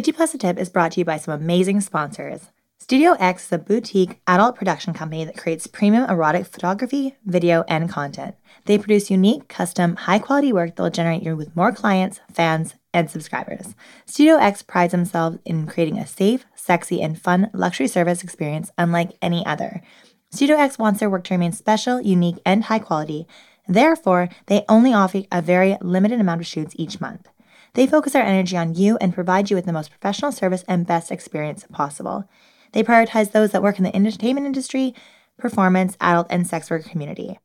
50 Plus a Tip is brought to you by some amazing sponsors. Studio X is a boutique adult production company that creates premium erotic photography, video, and content. They produce unique, custom, high quality work that will generate you with more clients, fans, and subscribers. Studio X prides themselves in creating a safe, sexy, and fun luxury service experience unlike any other. Studio X wants their work to remain special, unique, and high quality. Therefore, they only offer a very limited amount of shoots each month. They focus their energy on you and provide you with the most professional service and best experience possible. They prioritize those that work in the entertainment industry, performance, adult, and sex worker community.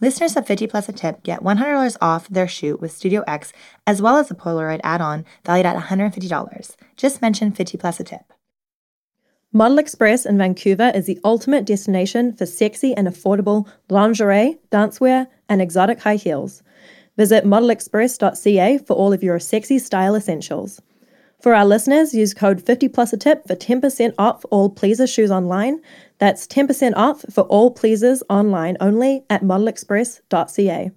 Listeners of 50 Plus a Tip get $100 off their shoot with Studio X, as well as a Polaroid add on valued at $150. Just mention 50 Plus a Tip. Model Express in Vancouver is the ultimate destination for sexy and affordable lingerie, dancewear, and exotic high heels. Visit modelexpress.ca for all of your sexy style essentials. For our listeners, use code 50 plus a tip for 10% off all Pleaser shoes online. That's 10% off for all Pleasers online only at modelexpress.ca.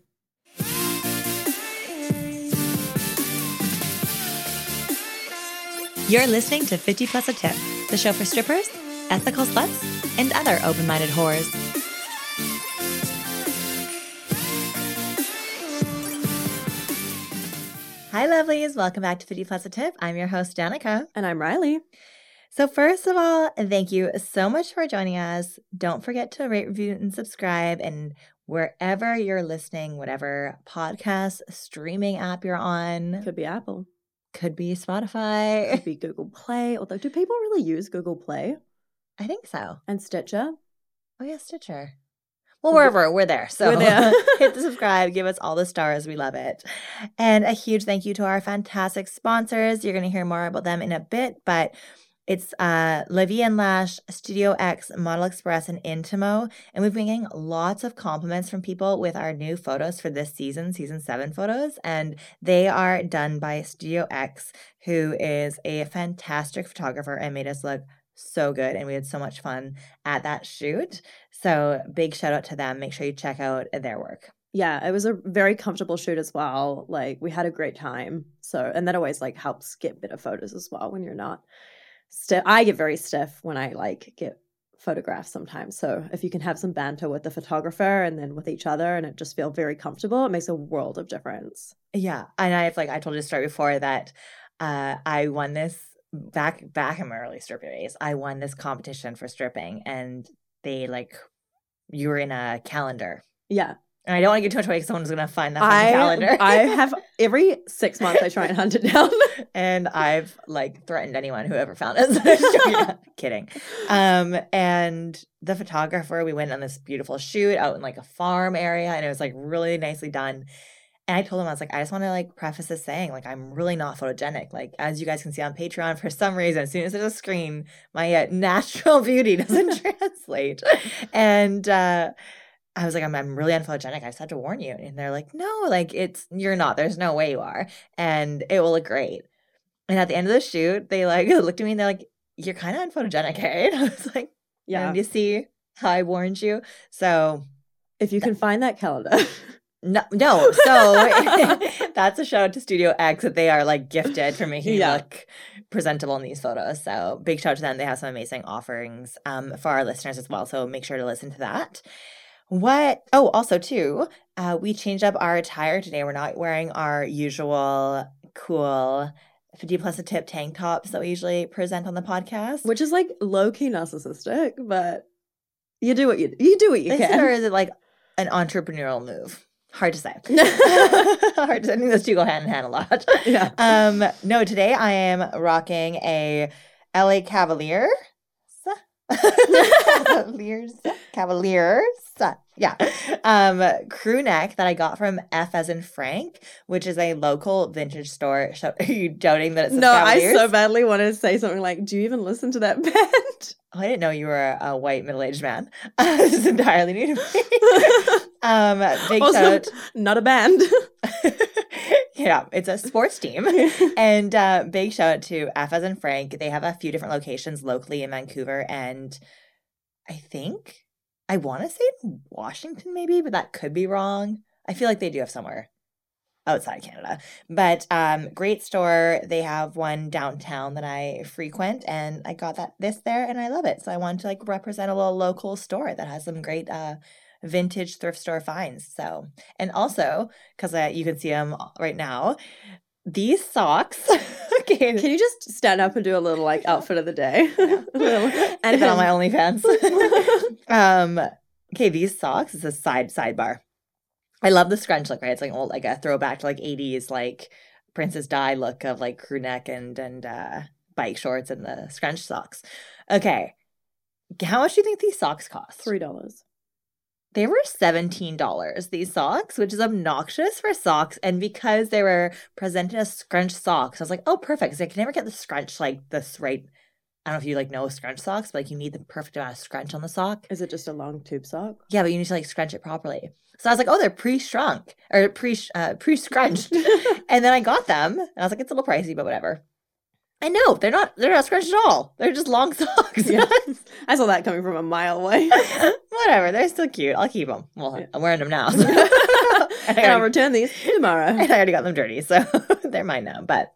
You're listening to 50 Plus a Tip, the show for strippers, ethical sluts, and other open minded whores. Hi, lovelies. Welcome back to 50 Plus a Tip. I'm your host, Danica. And I'm Riley. So, first of all, thank you so much for joining us. Don't forget to rate, review, and subscribe. And wherever you're listening, whatever podcast streaming app you're on, Could be Apple, could be Spotify, could be Google Play. Although, do people really use Google Play I think so. and Stitcher? Oh, yeah, Stitcher. Well, wherever we're there. So We're there. hit the subscribe, give us all the stars. We love it. And a huge thank you to our fantastic sponsors. You're going to hear more about them in a bit, but it's uh, La Vie en Lash, Studio X, Model Express, and Intamo. And we've been getting lots of compliments from people with our new photos for this season, season seven photos. And they are done by Studio X, who is a fantastic photographer and made us look so good. And we had so much fun at that shoot. So big shout out to them. Make sure you check out their work. Yeah, it was a very comfortable shoot as well. Like we had a great time. So, and that always like helps get better photos as well when you're not stiff. I get very stiff when I like get photographs sometimes. So if you can have some banter with the photographer and then with each other and it just feel very comfortable, it makes a world of difference. Yeah. And I've like I told you a story before that uh I won this back back in my early stripper days. I won this competition for stripping and they like you were in a calendar. Yeah. And I don't want to get too much away because someone's gonna find that I, calendar. I have every six months I try and hunt it down. and I've like threatened anyone who ever found joking. Kidding. Um, and the photographer, we went on this beautiful shoot out in like a farm area, and it was like really nicely done. And I told him I was like, I just want to like preface this saying like I'm really not photogenic. Like as you guys can see on Patreon, for some reason, as soon as there's a screen, my uh, natural beauty doesn't translate. And uh, I was like, I'm, I'm really unphotogenic. I just had to warn you. And they're like, no, like it's you're not. There's no way you are, and it will look great. And at the end of the shoot, they like looked at me and they're like, "You're kind of unphotogenic, hey?" And I was like, yeah. "And you see how I warned you?" So If you can find that calendar. No, no. So that's a shout out to Studio X that they are like gifted for making Yeah. you look presentable in these photos. So big shout out to them. They have some amazing offerings um, for our listeners as well. So make sure to listen to that. What? Oh, also too, uh, we changed up our attire today. We're not wearing our usual cool 50 plus a tip tank tops that we usually present on the podcast. Which is like low key narcissistic, but you do what you you do what you Is can. or is it like an entrepreneurial move? Hard to say. Hard to, I think those two go hand in hand a lot. yeah. Um, no, today I am rocking a LA Cavaliers. Cavaliers. Cavaliers. Yeah. Um, crew neck that I got from F as in Frank, which is a local vintage store. Are you doubting that it's No, I so badly wanted to say something like, "Do you even listen to that band?" Oh, I didn't know you were a white middle-aged man. this is entirely new to me. Um, big Also, shout out. Not a band. yeah, it's a sports team. and uh, big shout out to F as in Frank. They have a few different locations locally in Vancouver, and I think I want to say in Washington, maybe, but that could be wrong. I feel like they do have somewhere. outside Canada. But um, great store. They have one downtown that I frequent, and I got that this there, and I love it. So I wanted to like represent a little local store that has some great uh, vintage thrift store finds. So, and also because you can see them right now, these socks. okay, Can you just stand up and do a little like outfit of the day? Little- and then on my OnlyFans. um, okay, these socks is a side sidebar. I love the scrunch look, right? It's like old, like a throwback to like '80s, like Princess Di look of like crew neck and and uh, bike shorts and the scrunch socks. Okay, how much do you think these socks cost? Three dollars. They were $17, these socks, which is obnoxious for socks. And because they were presented as scrunch socks, I was like, oh, perfect. Because I can never get the scrunch like this right. I don't know if you like know scrunch socks, but like you need the perfect amount of scrunch on the sock. Is it just a long tube sock? Yeah, but you need to like scrunch it properly. So I was like, oh, they're pre-shrunk or pre uh, pre-scrunched. and then I got them, and I was like, it's a little pricey, but whatever. I know they're not they're not scrunched at all. They're just long socks. Yeah. I saw that coming from a mile away. Whatever. They're still cute. I'll keep them. Well, Yeah. I'm wearing them now. so- and And I I'll return these tomorrow. and I already got them dirty, so they're mine now. But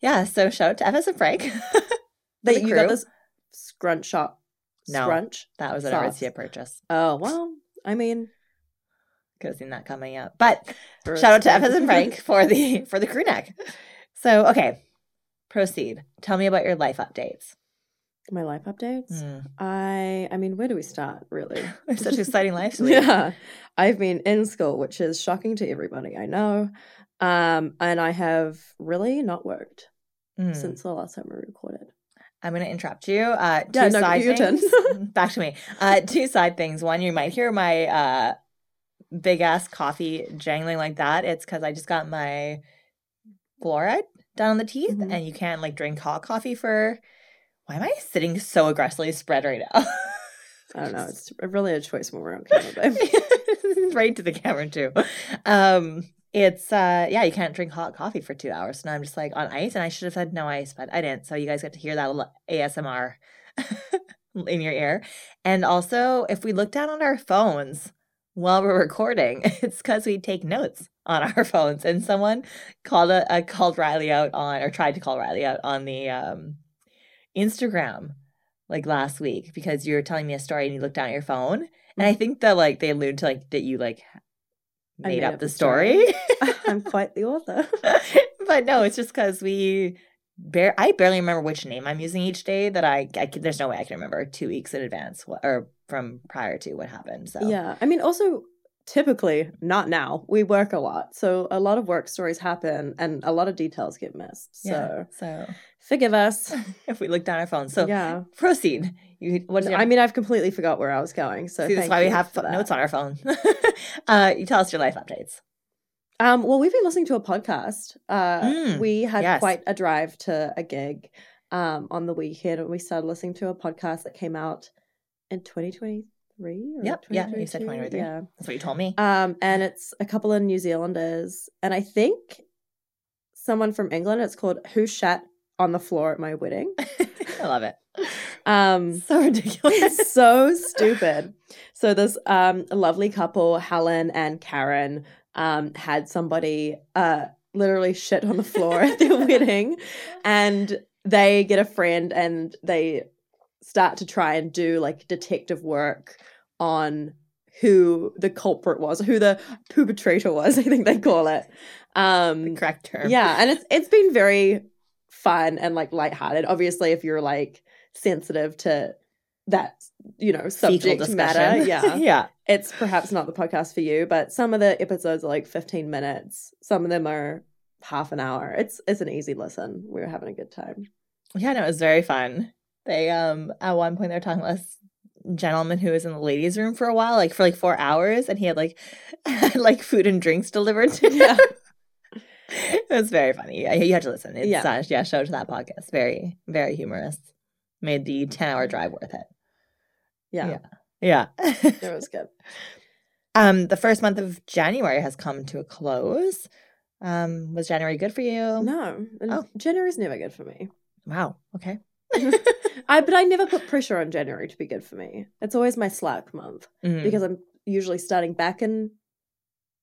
yeah, so shout out to F as in Frank. That you got this scrunch shop. No. Scrunch. that was an. Aritzia purchase. Oh well. I mean, Could have seen that coming up. But shout out to. F as in Frank for the for the crew neck. So okay, proceed. Tell me about your life updates. My life updates. Mm. I. I mean, where do we start? Really. Such exciting life. Yeah. I've been in school, which is shocking to everybody, I know. Um, and I have really not worked Mm. since the last time we recorded. I'm going to interrupt you. Uh, two Yeah, no, side things. Back to me. Uh, two side things. One, you might hear my uh, big ass coffee jangling like that. It's because I just got my fluoride done on the teeth, Mhm. and you can't like drink hot coffee for. Why am I sitting so aggressively spread right now? I don't know. It's really a choice when we're on camera, babe. right to the camera too. Um, it's uh, yeah, you can't drink hot coffee for two hours. So now I'm just like on ice, and I should have said no ice, but I didn't. So you guys get to hear that little ASMR in your ear. And also, if we look down on our phones while we're recording, it's because we take notes on our phones. And someone called a, uh called Riley out on or tried to call Riley out on the um, Instagram like last week because you were telling me a story and you looked down at your phone. And I mm-hmm. think that like they allude to like that you like I made, up, the story. I'm quite the author. but no, it's just because we bare I barely remember which name I'm using each day that I, I can, there's no way I can remember two weeks in advance what, or from prior to what happened. So Yeah. I mean, also, typically, not now, we work a lot. So a lot of work stories happen and a lot of details get missed. So yeah. So forgive us. if we look down our phones, so yeah. proceed. You what's your, I mean, I've completely forgot where I was going. So see, that's why we have that. notes on our phone. uh, you tell us your life updates. Um, well, we've been listening to a podcast. Uh, Mm, we had yes. quite a drive to a gig um, on the weekend, and we started listening to a podcast that came out in 2023. Or Yep, yeah, you said 2023. Yeah. That's what you told me. Um, and it's a couple of New Zealanders, and I think someone from England. It's called "Who Shat on the Floor at My Wedding." I love it. Um, So ridiculous. so stupid. So this um lovely couple, Helen and Karen, um, had somebody uh literally shit on the floor at their wedding, and they get a friend and they start to try and do like detective work on who the culprit was, who the perpetrator was, I think they call it. Um Correct term. yeah, and it's it's been very fun and like lighthearted. Obviously, if you're like sensitive to that, you know, subject matter, yeah, yeah. it's perhaps not the podcast for you. But some of the episodes are like 15 minutes. Some of them are half an hour. It's it's an easy listen. We were having a good time. Yeah, no, it was very fun. They um at one point they're talking about this gentleman who was in the ladies' room for a while, like for like four hours, and he had like had, like food and drinks delivered to him. Yeah. it was very funny. You had to listen. It's, Yeah. yeah, show to that podcast. Very, very humorous. Made the ten hour drive worth it. Yeah, Yeah. it was good. um, the first month of January has come to a close. Um, was January good for you? No, Oh. January's never good for me. Wow. Okay. I but I never put pressure on January to be good for me. It's always my slack month. Mm. because I'm usually starting back in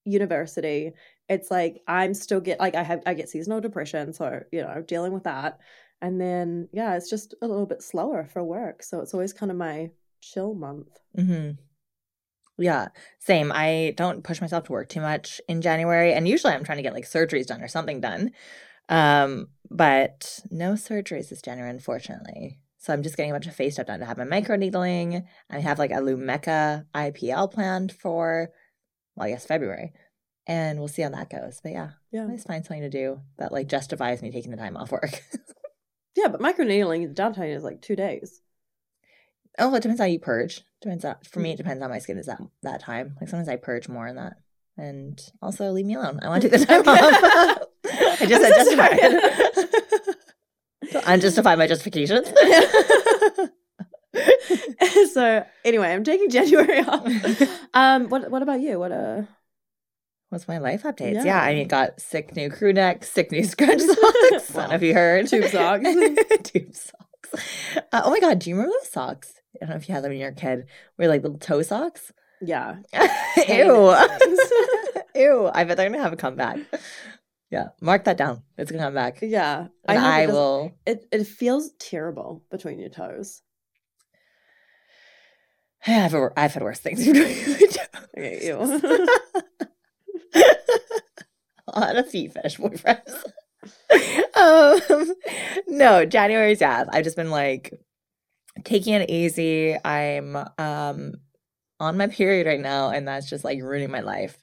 university. It's like I'm still get like I have I get seasonal depression, so you know dealing with that, and then yeah, it's just a little bit slower for work, so it's always kind of my chill month. Mm-hmm. Yeah, same. I don't push myself to work too much in January, and usually I'm trying to get like surgeries done or something done. Um, but no surgeries this January, unfortunately. So I'm just getting a bunch of face stuff done. I have my microneedling. I have like a Lumecca IPL planned for, well, I guess February, and we'll see how that goes. But yeah, Yeah, always find something to do that like justifies me taking the time off work. yeah, but microneedling the downtime is like two days. oh, it depends how you purge. Depends on, for me. It depends on my skin. Is that that time? Like sometimes I purge more in that, and also leave me alone. I want to take the time off. I just said justify. Unjustify my justifications. so anyway, I'm taking January off. um, what what about you? What uh What's my life updates? Yeah. Yeah. I mean, got sick new crew neck, sick new scrunch socks. I don't know if you heard. Tube socks. Tube socks. Uh, oh my god, do you remember those socks? I don't know if you had them when you were a kid. We were like little toe socks. yeah. Ew. Ew. I bet they're gonna have a comeback. Yeah, mark that down. It's gonna come back. Yeah. And hope I, it will. It it feels terrible between your toes. I've, I've had worse things. Okay, ew. a lot of feet fetish boyfriends. um, no, January's yeah. I've just been like taking it easy. I'm um on my period right now, and that's just like ruining my life.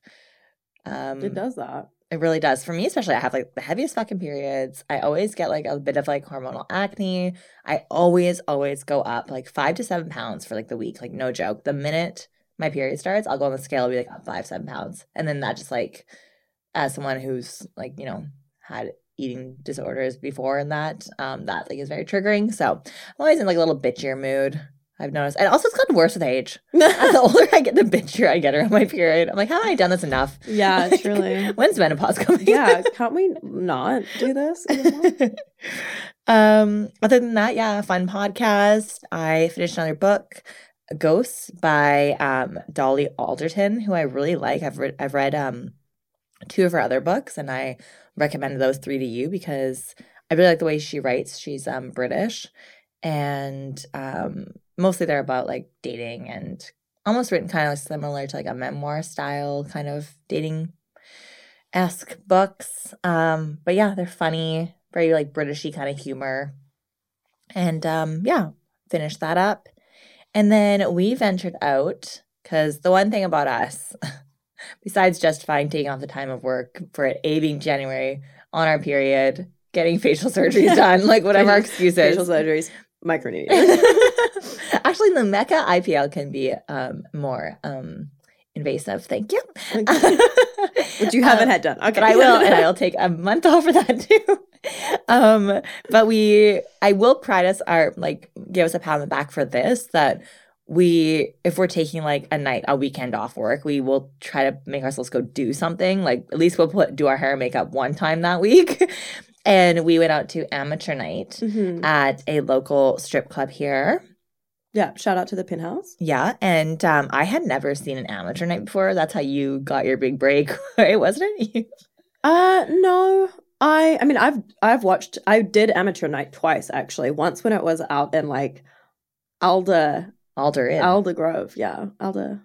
Um, it does that. It really does. For me, especially, I have like the heaviest fucking periods. I always get like a bit of like hormonal acne. I always, always go up like five to seven pounds for like the week. Like, no joke. The minute my period starts, I'll go on the scale, I'll be like five, seven pounds. And then that just like, as someone who's like, you know, had eating disorders before and that, um, that like is very triggering. So I'm always in like a little bitchier mood. I've noticed. And also, it's gotten worse with age. The older I get, the bitchier I get around my period. I'm like, haven't I done this enough? yeah, Like, truly. When's menopause coming? yeah, can't we not do this? um, other than that, yeah, fun podcast. I finished another book, Ghosts by um Dolly Alderton, who I really like. I've read I've read um two of her other books, and I recommended those three to you because I really like the way she writes. She's um British, and um mostly they're about like dating and almost written kind of similar to like a memoir style kind of dating esque books. Um, but yeah, they're funny, very like Britishy kind of humor. And um, yeah, finished that up. And then we ventured out because the one thing about us, besides justifying taking off the time of work for it A being January on our period, getting facial surgeries done, like whatever our excuse is. Facial surgeries, microneedling. Actually, the Mecca IPL can be um, more um, invasive. Thank you. Which you haven't Um, had done. Okay. but I will, and I will take a month off for that too. Um, but we, I will pride us, our like, give us a pat on the back for this. That we, if we're taking like a night, a weekend off work, we will try to make ourselves go do something. Like at least we'll put do our hair and makeup one time that week. And we went out to amateur night Mhm. at a local strip club here. Yeah, shout out to the Penthouse. Yeah, and um, I had never seen an amateur night before. That's how you got your big break, right? Wasn't it? Uh no. I I mean I've I've watched I did amateur night twice actually. Once when it was out in like Alder Alder Inn. Alder Grove, yeah. Alder.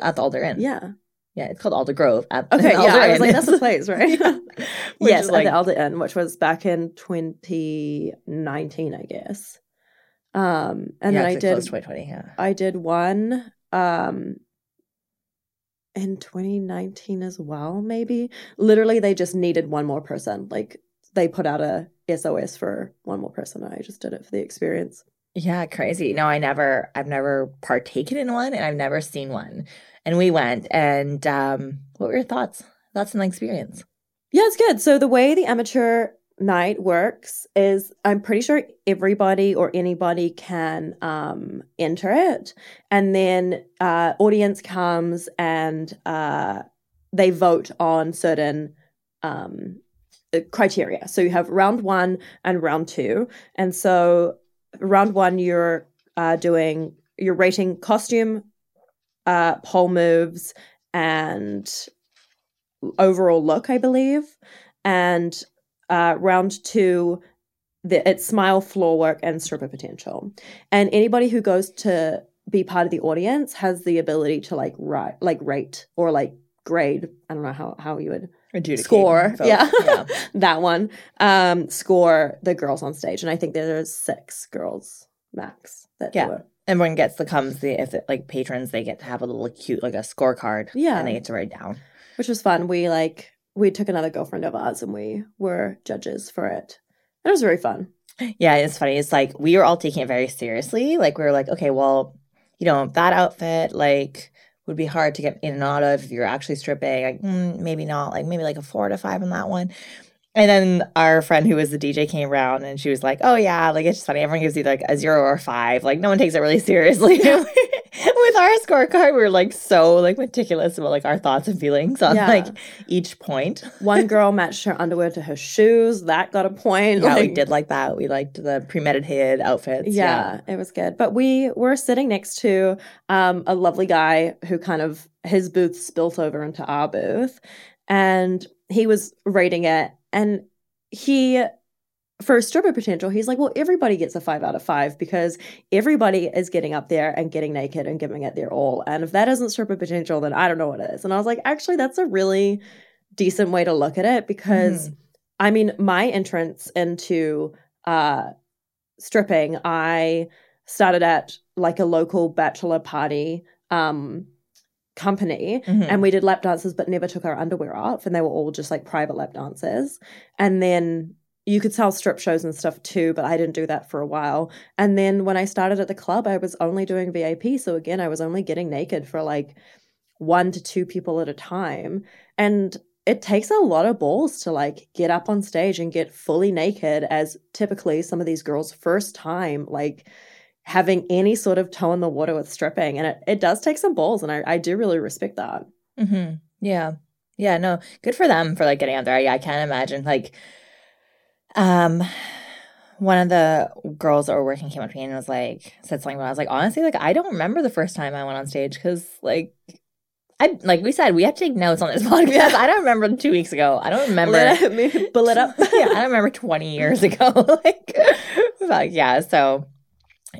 at the Alder Inn. Yeah. Yeah, it's called Alder Grove. At Okay, Alder yeah. I was like, that's the place, right? Yes, is at like- the Alder Inn, which was back in 2019, I guess. Um, and yeah, then I did close 2020. Yeah. I did one um in 2019 as well, maybe. Literally they just needed one more person. Like they put out a SOS for one more person. and I just did it for the experience. Yeah, crazy. No, I never, I've never partaken in one, and I've never seen one. And we went, and um, what were your thoughts? Thoughts on the experience? Yeah, it's good. So the way the amateur night works is I'm pretty sure everybody or anybody can um, enter it, and then uh, audience comes and uh, they vote on certain um, uh, criteria. So you have round one and round two, and so round one you're uh, doing you're rating costume, uh, pole moves, and overall look, I believe. And uh, round two, the, it's smile, floor work, and stripper potential. And anybody who goes to be part of the audience has the ability to like write, like rate or like grade. I don't know how how you would Adjudicate, score. vote. Yeah, yeah. that one. Um, score the girls on stage, and I think there's six girls max. That Yeah. it. Everyone gets the comes the if it, like patrons they get to have a little cute like a scorecard. Yeah. and they get to write down. which was fun. We like we took another girlfriend of ours, and we were judges for it. And It was very fun. Yeah, it's funny. It's like we were all taking it very seriously. Like we were like, okay, well, you know, that outfit like would be hard to get in and out of if you're actually stripping. Like mm, maybe not. Like maybe like a four to five on that one. And then our friend who was the DJ came around and she was like, "Oh yeah, like it's just funny. Everyone gives you like a zero or a five. Like no one takes it really seriously." With our scorecard, we were like so like meticulous about like our thoughts and feelings on Yeah. like each point. One girl matched her underwear to her shoes. That got a point. Yeah, we did like that. We liked the premeditated outfits. Yeah, it was good. But we were sitting next to um, a lovely guy who kind of his booth spilt over into our booth, and he was rating it, and he. For stripper potential, he's like, well, everybody gets a five out of five because everybody is getting up there and getting naked and giving it their all. And if that isn't stripper potential, then I don't know what it is. And I was like, actually, that's a really decent way to look at it because I mean, my entrance into uh, stripping, I started at like a local bachelor party um, company, Mhm. and we did lap dances, but never took our underwear off, and they were all just like private lap dances. And then you could sell strip shows and stuff too, but I didn't do that for a while. And then when I started at the club, I was only doing VIP, so again, I was only getting naked for like one to two people at a time, and it takes a lot of balls to like get up on stage and get fully naked as typically some of these girls first time like having any sort of toe in the water with stripping and it, it does take some balls and I, I do really respect that Mm-hmm. Yeah. Yeah. No, good for them for like getting out there. Yeah, I can't imagine like um one of the girls that were working came up to me and was like said something about I was like, honestly, like I don't remember the first time I went on stage because like I like we said we have to take notes on this podcast. I don't remember two weeks ago. I don't remember Let it- pull it up yeah, I don't remember 20 years ago. like, but yeah, so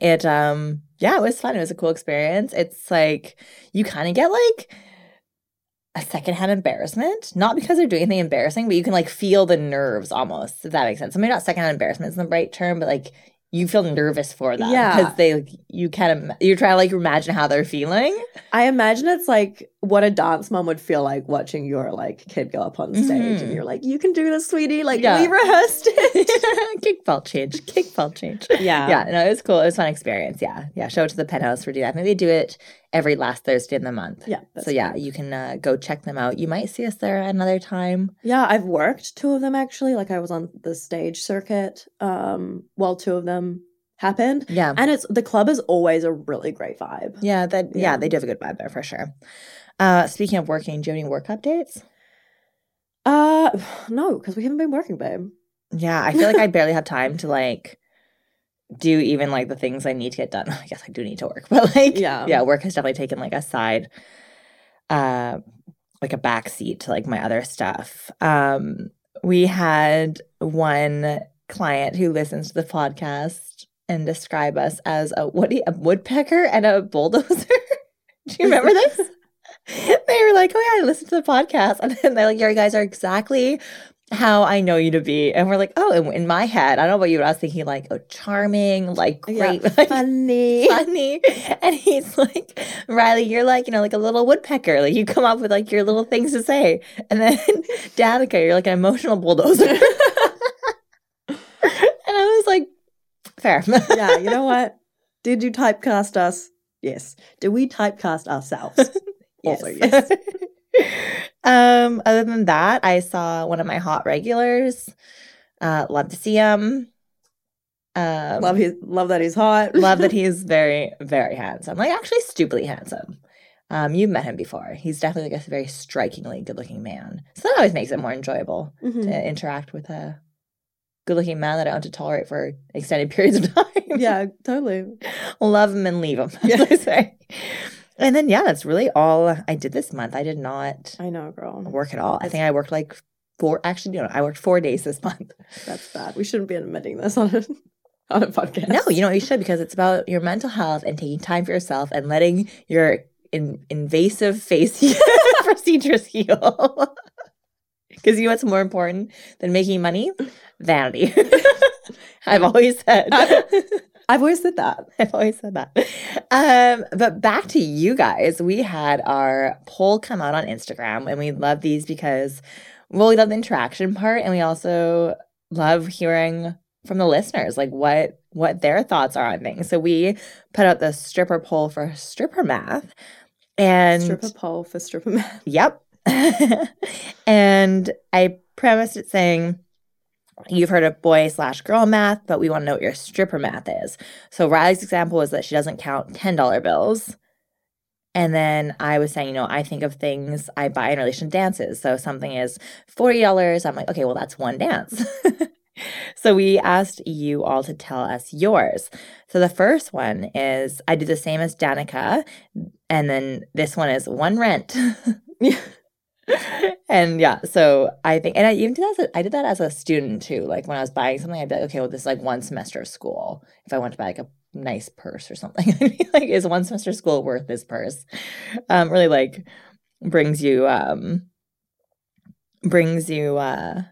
it um yeah, it was fun. It was a cool experience. It's like you kind of get like a secondhand embarrassment, not because they're doing anything embarrassing, but you can like feel the nerves almost, if that makes sense. So maybe not secondhand embarrassment is the right term, but like you feel nervous for them Yeah. because they like, you kind of you're trying to like imagine how they're feeling. i imagine it's like what a dance mom would feel like watching your like kid go up on stage Mhm. and you're like you can do this sweetie like Yeah. we rehearsed it kickball change, kickball change. yeah yeah, no, it was cool. It was fun experience. Yeah, yeah. Show it to the penthouse for do that. Maybe they do it every last Thursday in the month. yeah so yeah, cool. you can uh, go check them out. You might see us there another time. Yeah, I've worked two of them actually. Like I was on the stage circuit um while two of them happened. Yeah, And it's the club is always a really great vibe. yeah. That yeah, Yeah. they do have a good vibe there for sure. Uh, speaking of working, do you have any work updates? Uh no, because we haven't been working, babe. Yeah, I feel like I barely have time to like do even like the things I need to get done. I guess I do need to work, but like Yeah. yeah, work has definitely taken like a side uh like a back seat to like my other stuff. Um we had one client who listens to the podcast and describe us as a what a woodpecker and a bulldozer. do you remember this? they were like, "Oh yeah, I listened to the podcast," and then they're like, "You guys are exactly how I know you to be," and we're like, "Oh." In, in my head, I don't know about you, but I was thinking like, "Oh, charming, like Yeah, great, like, funny. funny," and he's like, "Riley, you're like, you know, like a little woodpecker. Like you come up with like your little things to say," and then Danica, you're like an emotional bulldozer, and I was like, "Fair." yeah, you know what? Did you typecast us? Yes. Did we typecast ourselves? Also, yes. um, other than that, I saw one of my hot regulars. Uh, love to see him. Um, love his love that he's hot. love that he's very, very handsome. Like actually, stupidly handsome. Um, you've met him before. He's definitely like a very strikingly good-looking man. So that always makes it more enjoyable Mhm. to interact with a good-looking man that I want to tolerate for extended periods of time. Yeah, totally. love him and leave him, Yeah. And then yeah, that's really all I did this month. I did not I know, girl. work at all. I think I worked like four. Actually, no, I worked four days this month. That's bad. We shouldn't be admitting this on a on a podcast. No, you know what you should because it's about your mental health and taking time for yourself and letting your in, invasive face procedures heal. Because you know what's more important than making money? Vanity. I've always said. I've always said that. I've always said that. Um, but back to you guys. We had our poll come out on Instagram, and we love these because, well, we love the interaction part, and we also love hearing from the listeners, like what what their thoughts are on things. So we put out the stripper poll for stripper math, and Stripper poll for stripper math. Yep. and I premised it saying, You've heard of boy slash girl math, but we want to know what your stripper math is. So Riley's example was that she doesn't count $10 bills. And then I was saying, you know, I think of things I buy in relation to dances. So something is $40. I'm like, okay, well, that's one dance. so we asked you all to tell us yours. So the first one is I do the same as Danica. And then this one is one rent. and yeah, so I think, and I even did that. As a, I did that as a student too. Like when I was buying something, I'd be like, okay, well, this is like one semester of school. If I want to buy like a nice purse or something, I'd be like, is one semester of school worth this purse? Um, really like brings you, um, brings you, uh,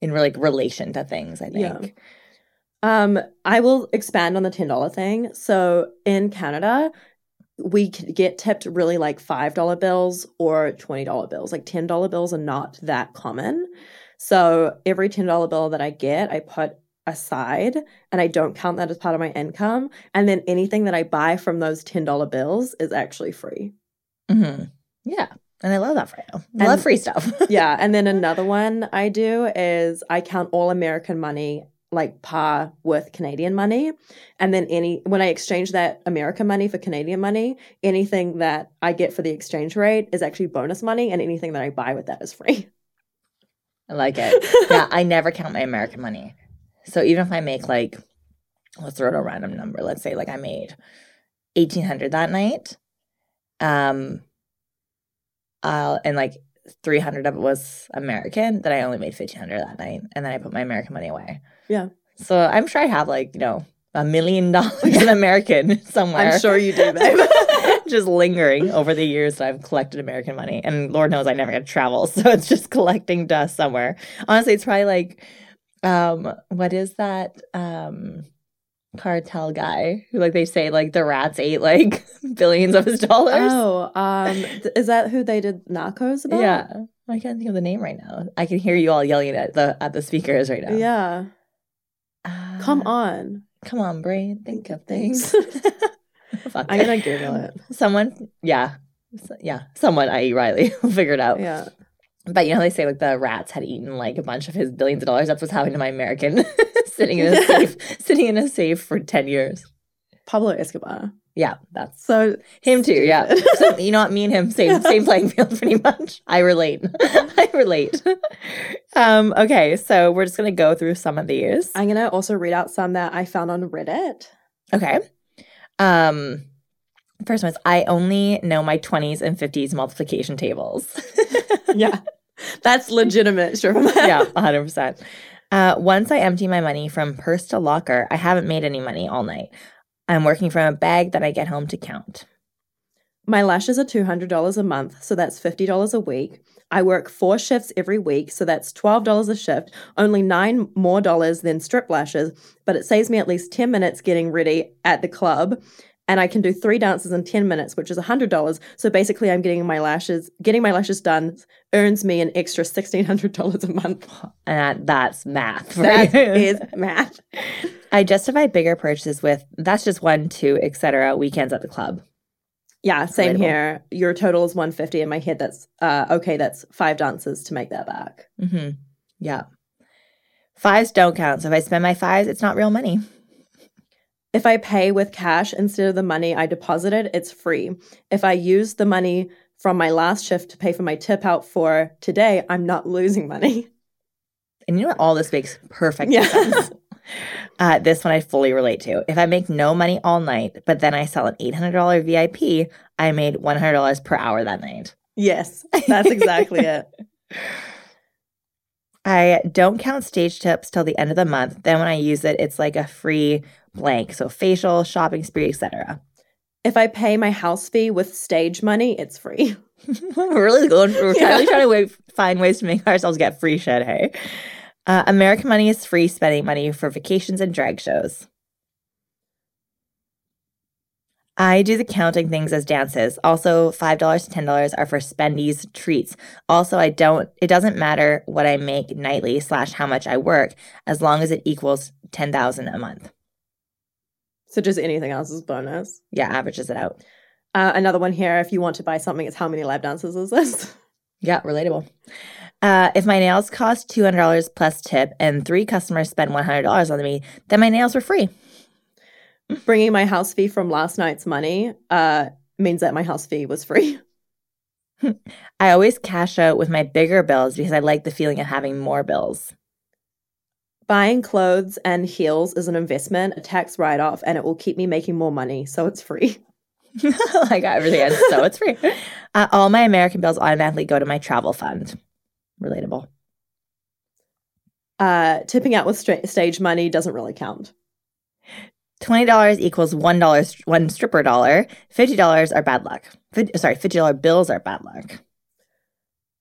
in like relation to things. I think. Yeah. Um, I will expand on the ten dollar thing. So in Canada, we get tipped really like five dollar bills or twenty dollar bills. Like ten dollar bills are not that common. So every ten dollar bill that I get, I put aside and I don't count that as part of my income. And then anything that I buy from those ten dollar bills is actually free. hmm Yeah. And I love that for you. I And- love free stuff. yeah. And then another one I do is I count all American money like par with Canadian money. And then any when I exchange that American money for Canadian money, anything that I get for the exchange rate is actually bonus money and anything that I buy with that is free. I like it. yeah, I never count my American money. So even if I make like, let's throw out a random number. Let's say like I made eighteen hundred that night, um, I'll and like three hundred of it was American. Then I only made fifteen hundred that night, and then I put my American money away. Yeah. So I'm sure I have like you know a million dollars in American somewhere. I'm sure you do, babe. just lingering over the years that I've collected American money. And Lord knows I never get to travel. So it's just collecting dust somewhere. Honestly, it's probably like um what is that um cartel guy who like they say like the rats ate like billions of his dollars. oh, um is that who they did Narcos about? yeah. I can't think of the name right now. I can hear you all yelling at the at the speakers right now. Yeah. Uh, Come on. Come on, brain. Think of things. I'm gonna Google it. Someone, yeah. S- Yeah. Someone, i.e. Riley, will figure it out. Yeah. But you know, they say like the rats had eaten like a bunch of his billions of dollars. That's what's happening to my American sitting in a safe, sitting in a safe for 10 years. Pablo Escobar. Yeah, that's So him too. Yeah. So, you know what? Me and him, same, same playing field pretty much. I relate. I relate. Um, okay. So we're just going to go through some of these. I'm gonna also read out some that I found on Reddit. Okay. Um, first one is I only know my 20s and 50s multiplication tables. yeah. That's legitimate, sure. yeah, 100%. Uh, once I empty my money from purse to locker, I haven't made any money all night. I'm working from a bag that I get home to count. My lashes are $200 a month, so that's $50 a week. I work four shifts every week, so that's $12 a shift, only nine more dollars than strip lashes, but it saves me at least 10 minutes getting ready at the club. And I can do three dances in 10 minutes, which is $100. So basically, I'm getting my lashes, getting my lashes done earns me an extra $1,600 a month. And that's math. for That is math. I justify bigger purchases with that's just one, two, etc. weekends at the club. Yeah, same Relatable. here. Your total is 150 in my head. That's uh, okay. That's five dances to make that back. Mm-hmm. Yeah. Fives don't count. So if I spend my fives, it's not real money. If I pay with cash instead of the money I deposited, it's free. If I use the money from my last shift to pay for my tip out for today, I'm not losing money. And you know what? All this makes perfect Yeah. sense. Uh, this one I fully relate to. If I make no money all night, but then I sell an $800 VIP, I made $100 per hour that night. Yes, that's exactly it. I don't count stage tips till the end of the month. Then when I use it, it's like a free blank. So facial, shopping spree, etc. If I pay my house fee with stage money, it's free. we're really going. We're Yeah. really trying to wa- find ways to make ourselves get free shit. Hey, uh, American money is free spending money for vacations and drag shows. I do the counting things as dances. Also, five dollars to ten dollars are for spendies treats. Also, I don't. It doesn't matter what I make nightly slash how much I work, as long as it equals ten thousand a month. So just anything else is bonus. Yeah, averages it out. Uh, another one here. If you want to buy something, it's how many lap dances is this? Yeah, relatable. Uh, if my nails cost two hundred dollars plus tip, and three customers spend one hundred dollars on me, then my nails were free. Bringing my house fee from last night's money uh, means that my house fee was free. I always cash out with my bigger bills because I like the feeling of having more bills. Buying clothes and heels is an investment, a tax write off, and it will keep me making more money, so it's free. I got everything, in, so it's free. Uh, all my American bills automatically go to my travel fund. Relatable. Uh, tipping out with stra- stage money doesn't really count. Twenty dollars equals one dollar, one stripper dollar. Fifty dollars are bad luck. Fif- sorry, fifty dollar bills are bad luck.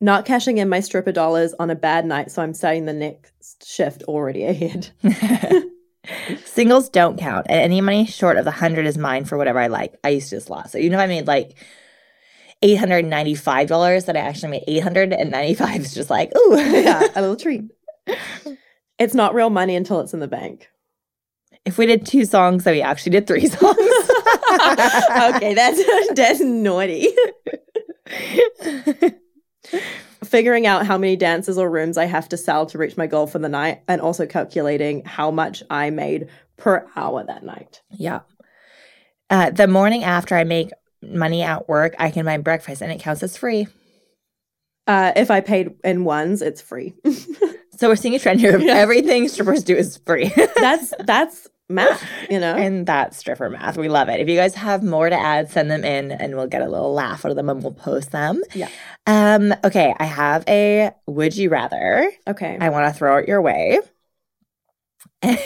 Not cashing in my stripper dollars on a bad night, so I'm starting the next shift already ahead. Singles don't count, and any money short of the hundred is mine for whatever I like. I used to just lost. So even if I made like eight hundred ninety-five dollars, that I actually made eight hundred and ninety-five is just like, ooh, yeah, a little treat. It's not real money until it's in the bank. If we did two songs, then we actually did three songs. okay, that's that's naughty. Figuring out how many dances or rooms I have to sell to reach my goal for the night, and also calculating how much I made per hour that night. Yeah. Uh, the morning after I make money at work, I can buy breakfast and it counts as free. Uh, if I paid in ones, it's free. So we're seeing a trend here. Everything strippers do is free. that's that's math, you know. and that's stripper math. We love it. If you guys have more to add, send them in and we'll get a little laugh out of them and we'll post them. Yeah. Um, okay, I have a would you rather. okay. I want to throw it your way.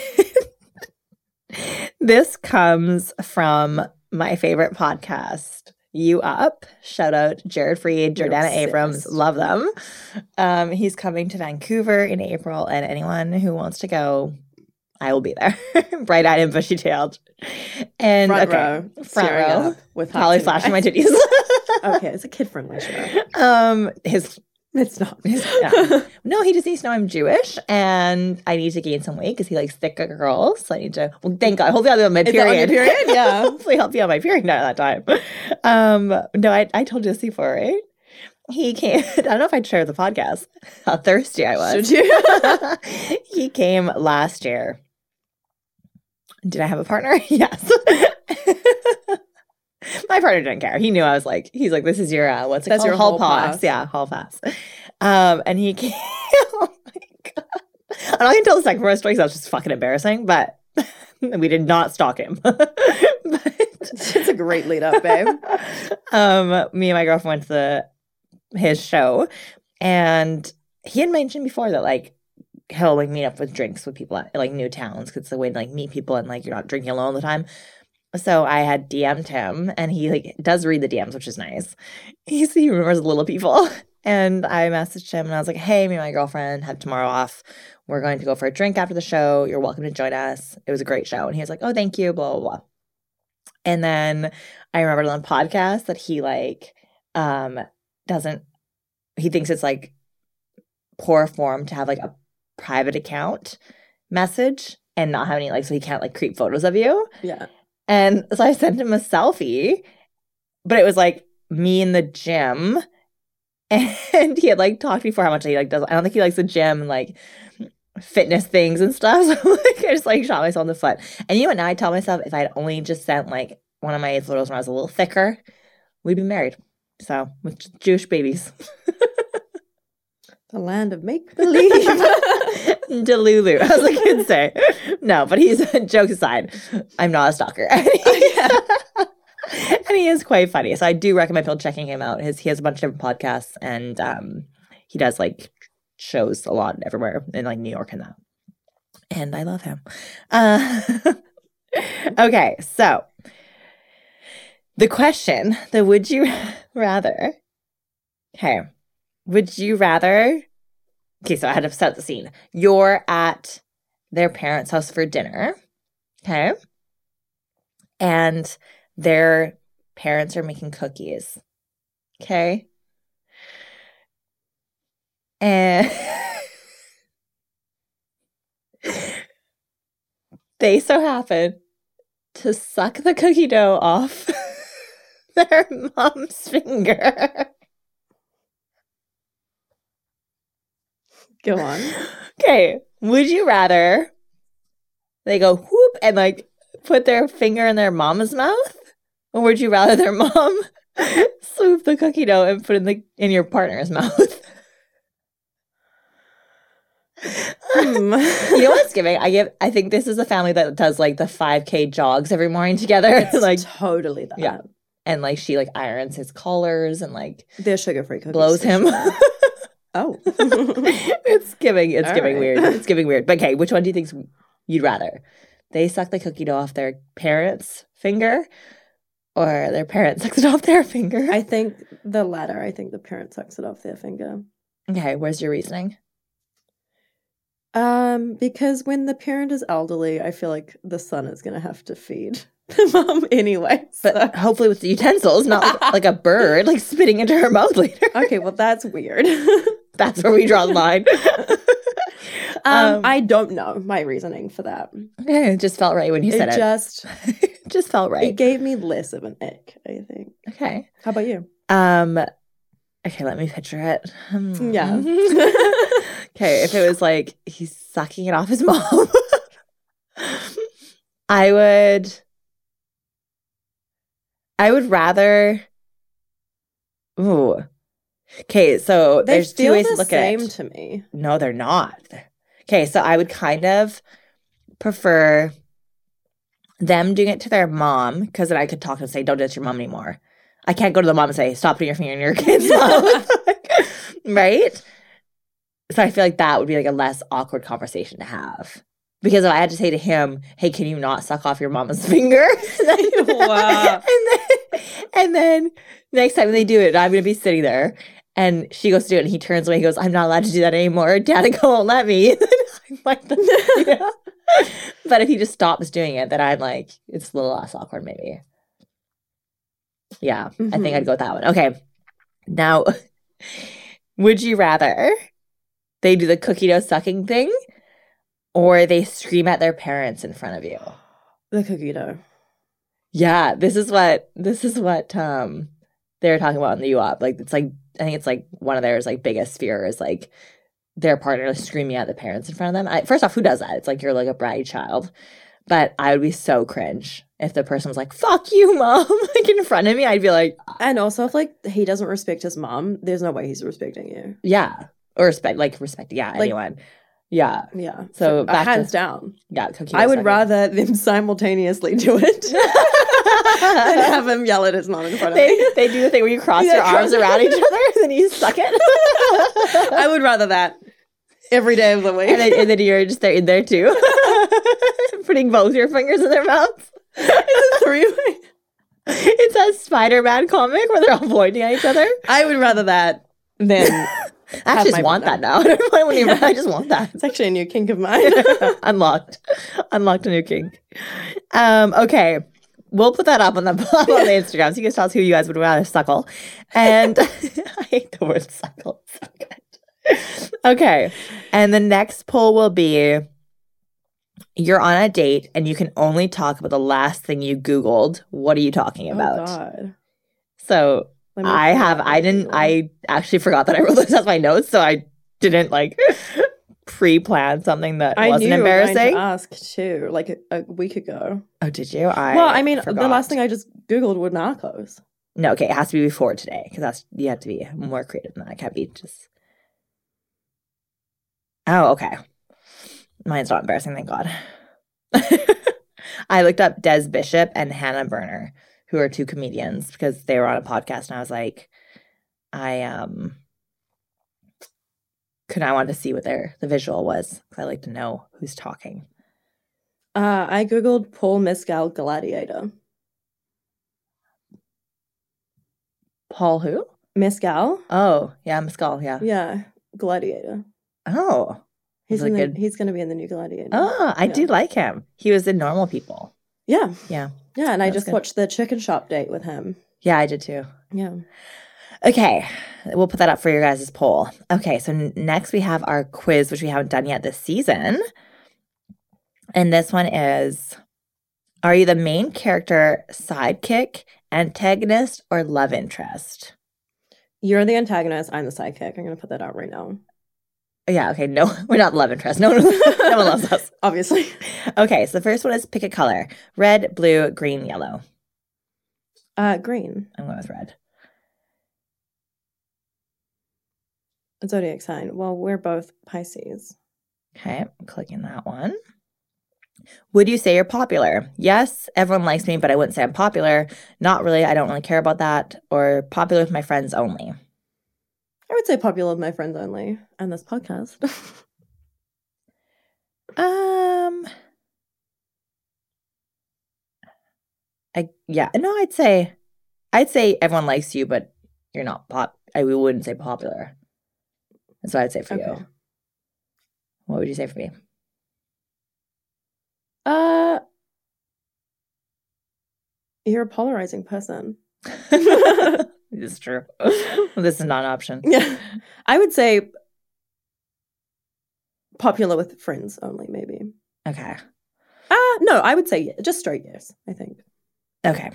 this comes from my favorite podcast, U Up. Shout out Jared Freid, Jordana Abrams. Love them. Um, he's coming to Vancouver in April, and anyone who wants to go, I will be there. Bright eyed and bushy tailed. And front okay, row, front row. with hearts flashing my titties. okay, it's a kid friendly show. um, his It's not. His- yeah. No, he just needs to know I'm Jewish and I need to gain some weight because he likes thicker girls. So I need to, well, thank God. Hopefully I'll be on my that on period. period? Yeah. Hopefully I'll be on my period at that time. Um, no, I, I told you this before, right? He came, I don't know if I'd share the podcast, how thirsty I was. Should you? he came last year. Did I have a partner? Yes. My partner didn't care. He knew I was like, he's like, this is your, uh, what's it That's called? your hall pass. pass. Yeah, hall pass. Um, and he came, oh my God. Not going to tell the second part of the story 'cause that's just fucking embarrassing, but we did not stalk him. but, it's a great lead up, babe. um, me and my girlfriend went to the his show, and he had mentioned before that like he'll like meet up with drinks with people at like new towns because it's a way to like meet people and like you're not drinking alone all the time. So I had DM'd him, and he like does read the DMs, which is nice. He he remembers little people, and I messaged him and I was like, "Hey, me and my girlfriend have tomorrow off. We're going to go for a drink after the show. You're welcome to join us. It was a great show." And he was like, "Oh, thank you." Blah blah blah. And then I remembered on the podcast that he like um doesn't he thinks it's like poor form to have like a private account message and not have any like so he can't like creep photos of you. Yeah. And so I sent him a selfie, but it was like me in the gym. And he had like talked before how much he like does. I don't think he likes the gym and like fitness things and stuff. So like I just like shot myself in the foot. And you know what? Now I tell myself if I had only just sent like one of my photos when I was a little thicker, we'd be married. So with Jewish babies. The land of make believe. Delulu, as the kids say. No, but he's jokes aside, I'm not a stalker. and he is quite funny. So I do recommend people checking him out. His he has a bunch of different podcasts and um he does like shows a lot everywhere in like New York and that. And I love him. Uh, okay, so the question, the would you rather? Okay. Would you rather? Okay, so I had to set the scene. You're at their parents' house for dinner. Okay. And their parents are making cookies. Okay. And they so happen to suck the cookie dough off their mom's finger. Go on. Okay. Would you rather they go whoop and like put their finger in their mama's mouth? Or would you rather their mom swoop the cookie dough and put it in the in your partner's mouth? Hmm. you know what's giving? I give I think this is a family that does like the 5k jogs every morning together. It's like totally that. Yeah. and like she like irons his collars and like They're sugar free cookies. blows him. sure. Oh. it's giving it's All giving right. weird. It's giving weird. But okay, which one do you think you'd rather? They suck the cookie dough off their parents' finger, or their parents sucks it off their finger? I think the latter. I think the parent sucks it off their finger. okay, where's your reasoning? Um, because when the parent is elderly, I feel like the son is gonna have to feed mom anyway. But hopefully with the utensils, not like, like a bird like spitting into her mouth later. okay, well that's weird. That's where we draw the line. um, Um, I don't know my reasoning for that. Okay, it just felt right when you said it it. just It just felt right. it gave me less of an ick. I think. Okay. How about you? Um. Okay, let me picture it. Hmm. Yeah. okay, if it was like he's sucking it off his mom, I would. I would rather. Ooh. Okay, so They there's two ways the to look same at it. to me. No, they're not. Okay, so I would kind of prefer them doing it to their mom because then I could talk and say, "Don't do it to your mom anymore." I can't go to the mom and say, "Stop putting your finger in your kid's mouth," right? So I feel like that would be like a less awkward conversation to have. Because if I had to say to him, "Hey, can you not suck off your mama's finger?" Wow. and then, and then next time they do it, I'm gonna be sitting there, and she goes to do it, and he turns away. He goes, "I'm not allowed to do that anymore. Danica won't let me." Like, yeah. But if he just stops doing it, then I'm like, it's a little less awkward, maybe. Yeah, I think Mhm. I'd go with that one. Okay, now, would you rather they do the cookie dough sucking thing, or they scream at their parents in front of you? The cookie dough. Yeah, this is what this is what um they were talking about in the U Up. Like it's like I think it's like one of their like biggest fear is like their partner screaming at the parents in front of them. I, first off, who does that? It's like you're like a bratty child. But I would be so cringe if the person was like, "Fuck you, mom!" like in front of me. I'd be like, And also, if like he doesn't respect his mom, there's no way he's respecting you. "Yeah," or respect, like respect, yeah, Like- anyone, yeah, Yeah. So Uh, back to- hands down. yeah. Cookie I would rather them simultaneously do it and have him yell at his mom in front of they me. they do the thing where you cross Yeah, your arms around each other and then you suck it. I would rather that every day of the week. and then, and then you're just there in there too, putting both your fingers in their mouths. It's a three-way. It's that Spider-Man comic where they're all pointing at each other. I would rather that than I actually just want that now. I don't mind when. I just want that. it's actually a new kink of mine. Unlocked, unlocked a new kink. Um. Okay. We'll put that up on the, on the Instagram so you can tell us who you guys would rather suckle. And I hate the word suckle. So. Okay. And the next poll will be you're on a date and you can only talk about the last thing you Googled. What are you talking Oh about? God. so I have, I didn't. I actually forgot that I wrote this as my notes. So I didn't like pre plan something that I wasn't knew you were going embarrassing. to ask too, like a, a week ago. oh, did you? I well, I mean, the last thing I just googled were Narcos. No, okay, it has to be before today because that's you have to be more creative than that. It can't be just. Oh, okay. Mine's not embarrassing, thank God. I looked up Des Bishop and Hannah Berner, who are two comedians, because they were on a podcast, and I was like, I um, could I want to see what their the visual was because I like to know who's talking. Uh, I googled Paul Mescal gladiator. Paul who? Mescal. Oh, yeah, Mescal, yeah. Yeah, gladiator. Oh, He's in the, good? he's going to be in the new gladiator. oh, I Yeah. do like him. He was in Normal People. Yeah, Yeah, yeah, and I just good. watched the chicken shop date with him. yeah, I did too. Yeah. Okay, we'll put that up for your guys' poll. Okay, so n- next we have our quiz, which we haven't done yet this season. And this one is Are you the main character, sidekick, antagonist, or love interest? You're the antagonist. I'm the sidekick. I'm going to put that out right now. Yeah, okay, no, we're not love interest. No one, no one loves us. Obviously. Okay, so the first one is pick a color red, blue, green, yellow. Uh, green. I'm going with red. Zodiac sign. Well, we're both Pisces. Okay, I'm clicking that one. Would you say you're popular? Yes, everyone likes me, but I wouldn't say I'm popular. Not really. I don't really care about that. Or popular with my friends only. I would say popular with my friends only and this podcast. Um, I yeah, no, I'd say, I'd say everyone likes you, but you're not pop. I we wouldn't say popular. That's what I'd say for Okay. you. What would you say for me? uh, you're a polarizing person. is true. this is not an option. Yeah. I would say popular with friends only, maybe. Okay. Uh, no, I would say just straight yes, I think. Okay.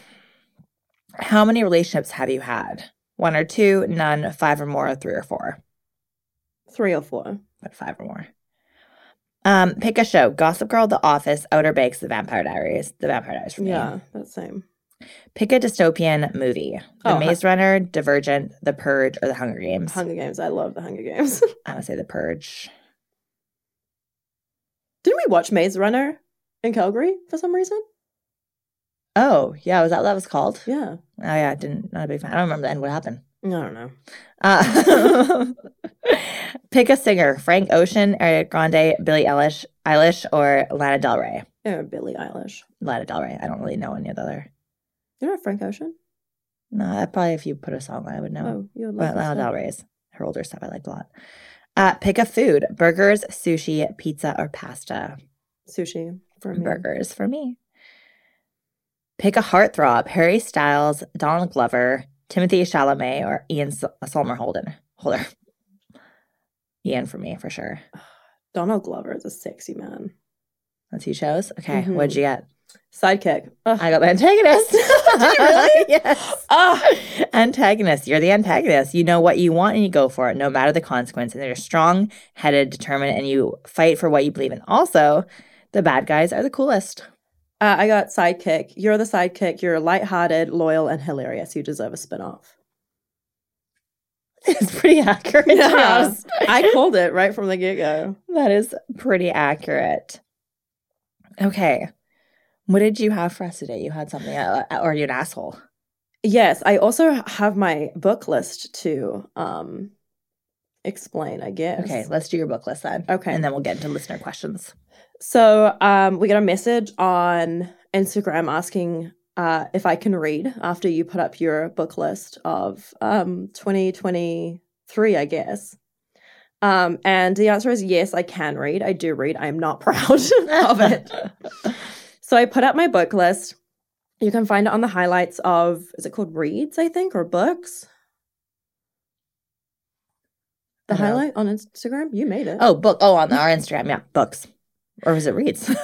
How many relationships have you had? One or two, none, five or more, three or four. Three or four. But five or more. Um, pick a show. Gossip Girl, The Office, Outer Banks, The Vampire Diaries. The Vampire Diaries for me. Yeah, that's the same. Pick a dystopian movie. The Oh, Maze Runner, Divergent, The Purge, or The Hunger Games. Hunger Games. I love the Hunger Games. I would say The Purge. Didn't we watch Maze Runner in Calgary for some reason? Oh, yeah, was that what that was called? Yeah. Oh yeah, I didn't not a big fan. I don't remember the end. What happened? I don't know. Uh, pick a singer: Frank Ocean, Ariana Grande, Billie Eilish, Eilish, or Lana Del Rey. Oh, Billie Eilish. Lana Del Rey. I don't really know any of the other. You know Frank Ocean? No, probably if you put a song, I would know. Oh, you would but love Lana this Del. Rey's her older stuff I liked a lot. Uh, pick a food: burgers, sushi, pizza, or pasta. Sushi for me. Burgers for me. Pick a heartthrob: Harry Styles, Donald Glover, Timothée Chalamet, or Ian Sol- Solmer Holden. Holder. Ian for me for sure. Donald Glover is a sexy man. That's who you chose. Okay, Mhm. what'd you get? Sidekick. Ugh. I got the antagonist. Really? yes. Ah. Antagonist. You're the antagonist. You know what you want and you go for it, no matter the consequence. And you're strong headed, determined, and you fight for what you believe in. Also, the bad guys are the coolest. Uh, I got sidekick. You're the sidekick. You're lighthearted, loyal, and hilarious. You deserve a spin-off. It's pretty accurate. Yeah. I called it right from the get-go. that is pretty accurate. Okay. What did you have for us today? You had something, uh, or are you an asshole? Yes, I also have my book list to um explain, I guess. Okay, let's do your book list then. Okay. And then we'll get into listener questions. So um, we got a message on Instagram asking uh, if I can read after you put up your book list of um, 2023, I guess. Um, and the answer is yes, I can read. I do read. I'm not proud of it. So I put up my book list. You can find it on the highlights of, is it called Reads, I think, or Books? The I don't know. highlight on Instagram? You made it. Oh, book. Oh, on our Instagram. Yeah, books. Or was it reads?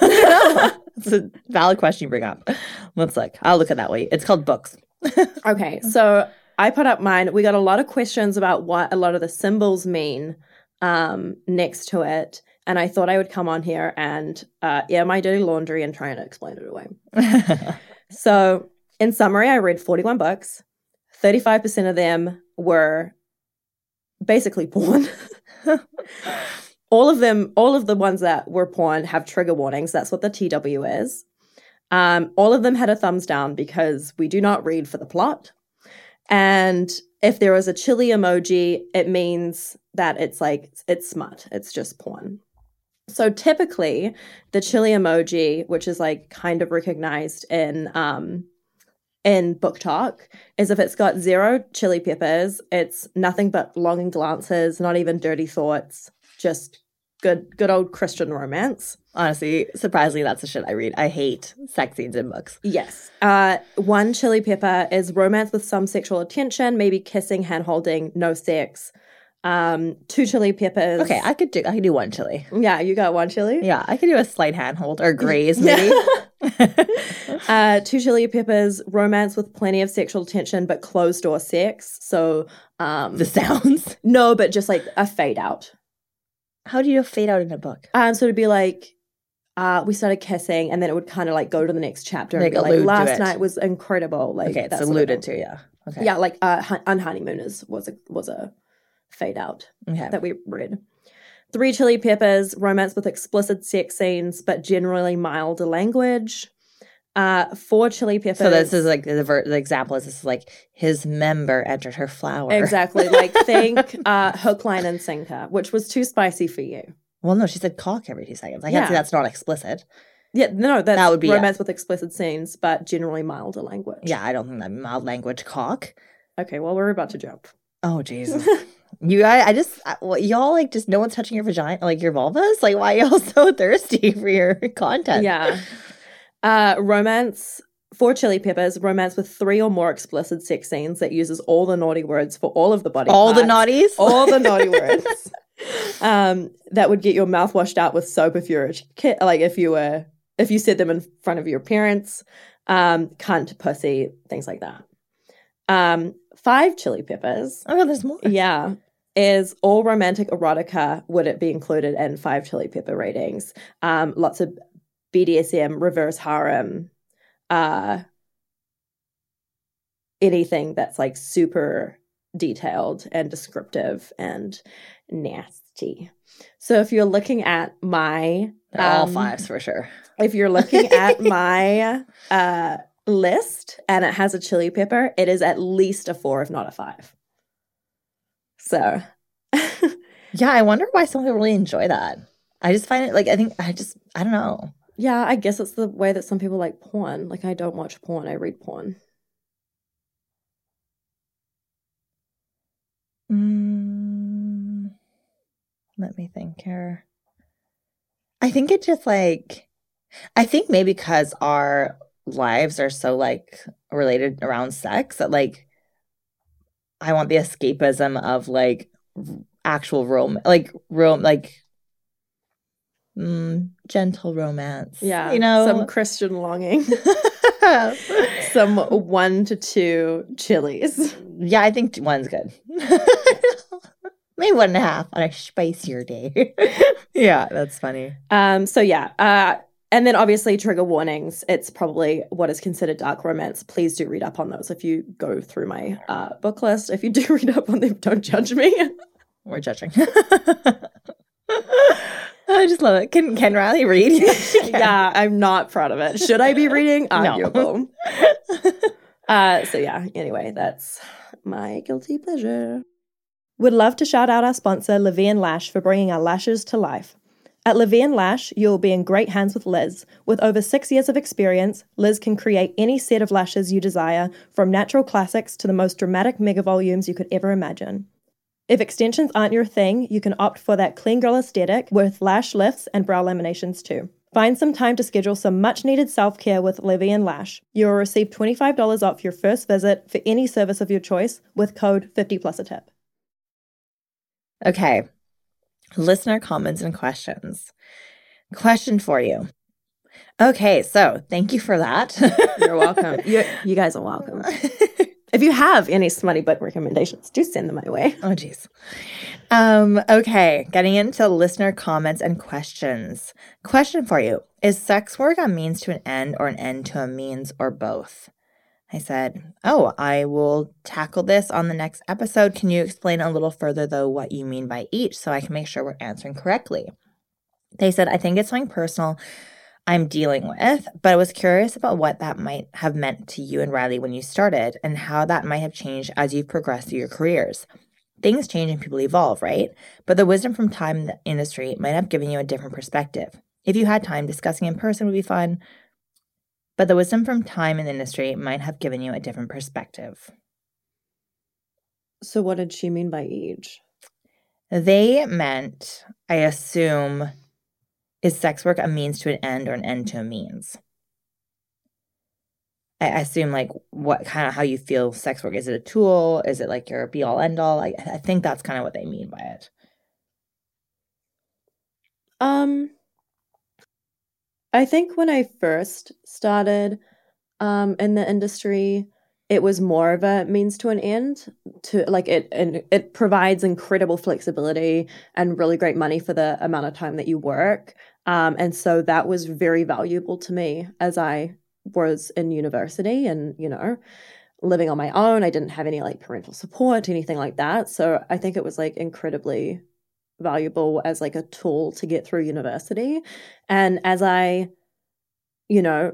It's a valid question you bring up. Let's look. I'll look at that way. It's called books. Okay, so I put up mine. We got a lot of questions about what a lot of the symbols mean um, next to it. And I thought I would come on here and uh, air my dirty laundry and try and explain it away. So, in summary, I read 41 books. 35% of them were basically porn. all of them, all of the ones that were porn have trigger warnings. That's what the TW is. Um, all of them had a thumbs down because we do not read for the plot. And if there is a chili emoji, it means that it's like it's smut. It's just porn. So typically, the chili emoji, which is like kind of recognized in um, in BookTok, is if it's got zero chili peppers, it's nothing but longing glances, not even dirty thoughts, just good good old Christian romance. Honestly, surprisingly, that's the shit I read. I hate sex scenes in books. Yes. Uh, one chili pepper is romance with some sexual attention, maybe kissing, hand holding, no sex. Um, two chili peppers. Okay, I could do I could do one chili. Yeah, you got one chili. Yeah, I could do a slight handhold or graze maybe. uh, two chili peppers, romance with plenty of sexual tension, but closed door sex. So, um, the sounds. no, but just like a fade out. How do you fade out in a book? Um, so it'd be like, uh, we started kissing, and then it would kind of like go to the next chapter. and Like like, last night was incredible. Like, okay, it's that sort of alluded to, yeah. Okay. Yeah, like uh, hun- unhoneymooners was a was a fade out Okay. that we read. Three chili peppers, romance with explicit sex scenes, but generally milder language. Uh, four chili peppers. So this is like the, ver- the example is this is like his member entered her flower. exactly like think uh, hook, line, and sinker, which was too spicy for you. Well, no, she said cock every two seconds. I can't say that's not explicit. Yeah, no, that's That would be, yeah. romance with explicit scenes, but generally milder language. Yeah, I don't think that mild language cock. Okay, well, we're about to jump. Oh Jesus. You, I, I just, well, y'all like just no one's touching your vagina, like your vulvas. Like, why y'all so thirsty for your content? yeah. Uh, romance for chili peppers, romance with three or more explicit sex scenes that uses all the naughty words for all of the body all the parts. naughties, all the naughty words. Um, that would get your mouth washed out with soap if you're a kid, like if you were if you said them in front of your parents. Um, cunt, pussy, things like that. Um, five chili peppers. Oh, there's more. Yeah. Is all romantic erotica would it be included in five chili pepper ratings? Um, lots of BDSM, reverse harem, uh, anything that's like super detailed and descriptive and nasty. So if you're looking at my They're all um, fives for sure. if you're looking at my uh list and it has a chili pepper, it is at least a four, if not a five. So Yeah, I wonder why some people really enjoy that. I just find it like I think I just I don't know. yeah, I guess it's the way that some people like porn. Like I don't watch porn, I read porn. Mm, let me think here. I think it just like I think maybe because our lives are so like related around sex that like I want the escapism of like actual rom like rom like mm, gentle romance. Yeah. you know. Some Christian longing. some one to two chilies. yeah, I think one's good. Maybe one and a half on a spicier day. yeah, that's funny. Um, so yeah, uh, and then obviously trigger warnings. It's probably what is considered dark romance. Please do read up on those if you go through my uh, book list. If you do read up on them, don't judge me. We're judging. I just love it. Can Can Riley read? Yes, yeah, I'm not proud of it. Should I be reading? No. Uh, so yeah. Anyway, that's my guilty pleasure. Would love to shout out our sponsor, La Vie en Lash, for bringing our lashes to life. At La Vie en Lash, you'll be in great hands with Liz. With over six years of experience, Liz can create any set of lashes you desire, from natural classics to the most dramatic mega volumes you could ever imagine. If extensions aren't your thing, you can opt for that clean girl aesthetic with lash lifts and brow laminations too. Find some time to schedule some much needed self care with La Vie en Lash. You will receive $25 off your first visit for any service of your choice with code 50 plus a tip. Okay. Listener comments and questions. Question for you. Okay, so thank you for that. You're welcome. you, you guys are welcome. If you have any smutty book recommendations, do send them my way. Oh, geez. Um, okay, getting into listener comments and questions. Question for you Is sex work a means to an end or an end to a means or both? I said, Oh, I will tackle this on the next episode. Can you explain a little further, though, what you mean by each so I can make sure we're answering correctly? They said, I think it's something personal I'm dealing with, but I was curious about what that might have meant to you and Riley when you started and how that might have changed as you've progressed through your careers. Things change and people evolve, right? But the wisdom from time in the industry might have given you a different perspective. If you had time, discussing in person would be fun, but the wisdom from time in the industry might have given you a different perspective. So, what did she mean by age? They meant, I assume, is sex work a means to an end or an end to a means? I assume like what kind of how you feel sex work. Is it a tool? Is it like your be all end all? I, I think that's kind of what they mean by it. Um I think when I first started um in the industry, it was more of a means to an end to like it and it provides incredible flexibility and really great money for the amount of time that you work um, and so that was very valuable to me as I was in university and, you know, living on my own. I didn't have any like parental support, anything like that. So I think it was like incredibly valuable as like a tool to get through university. And as I, you know,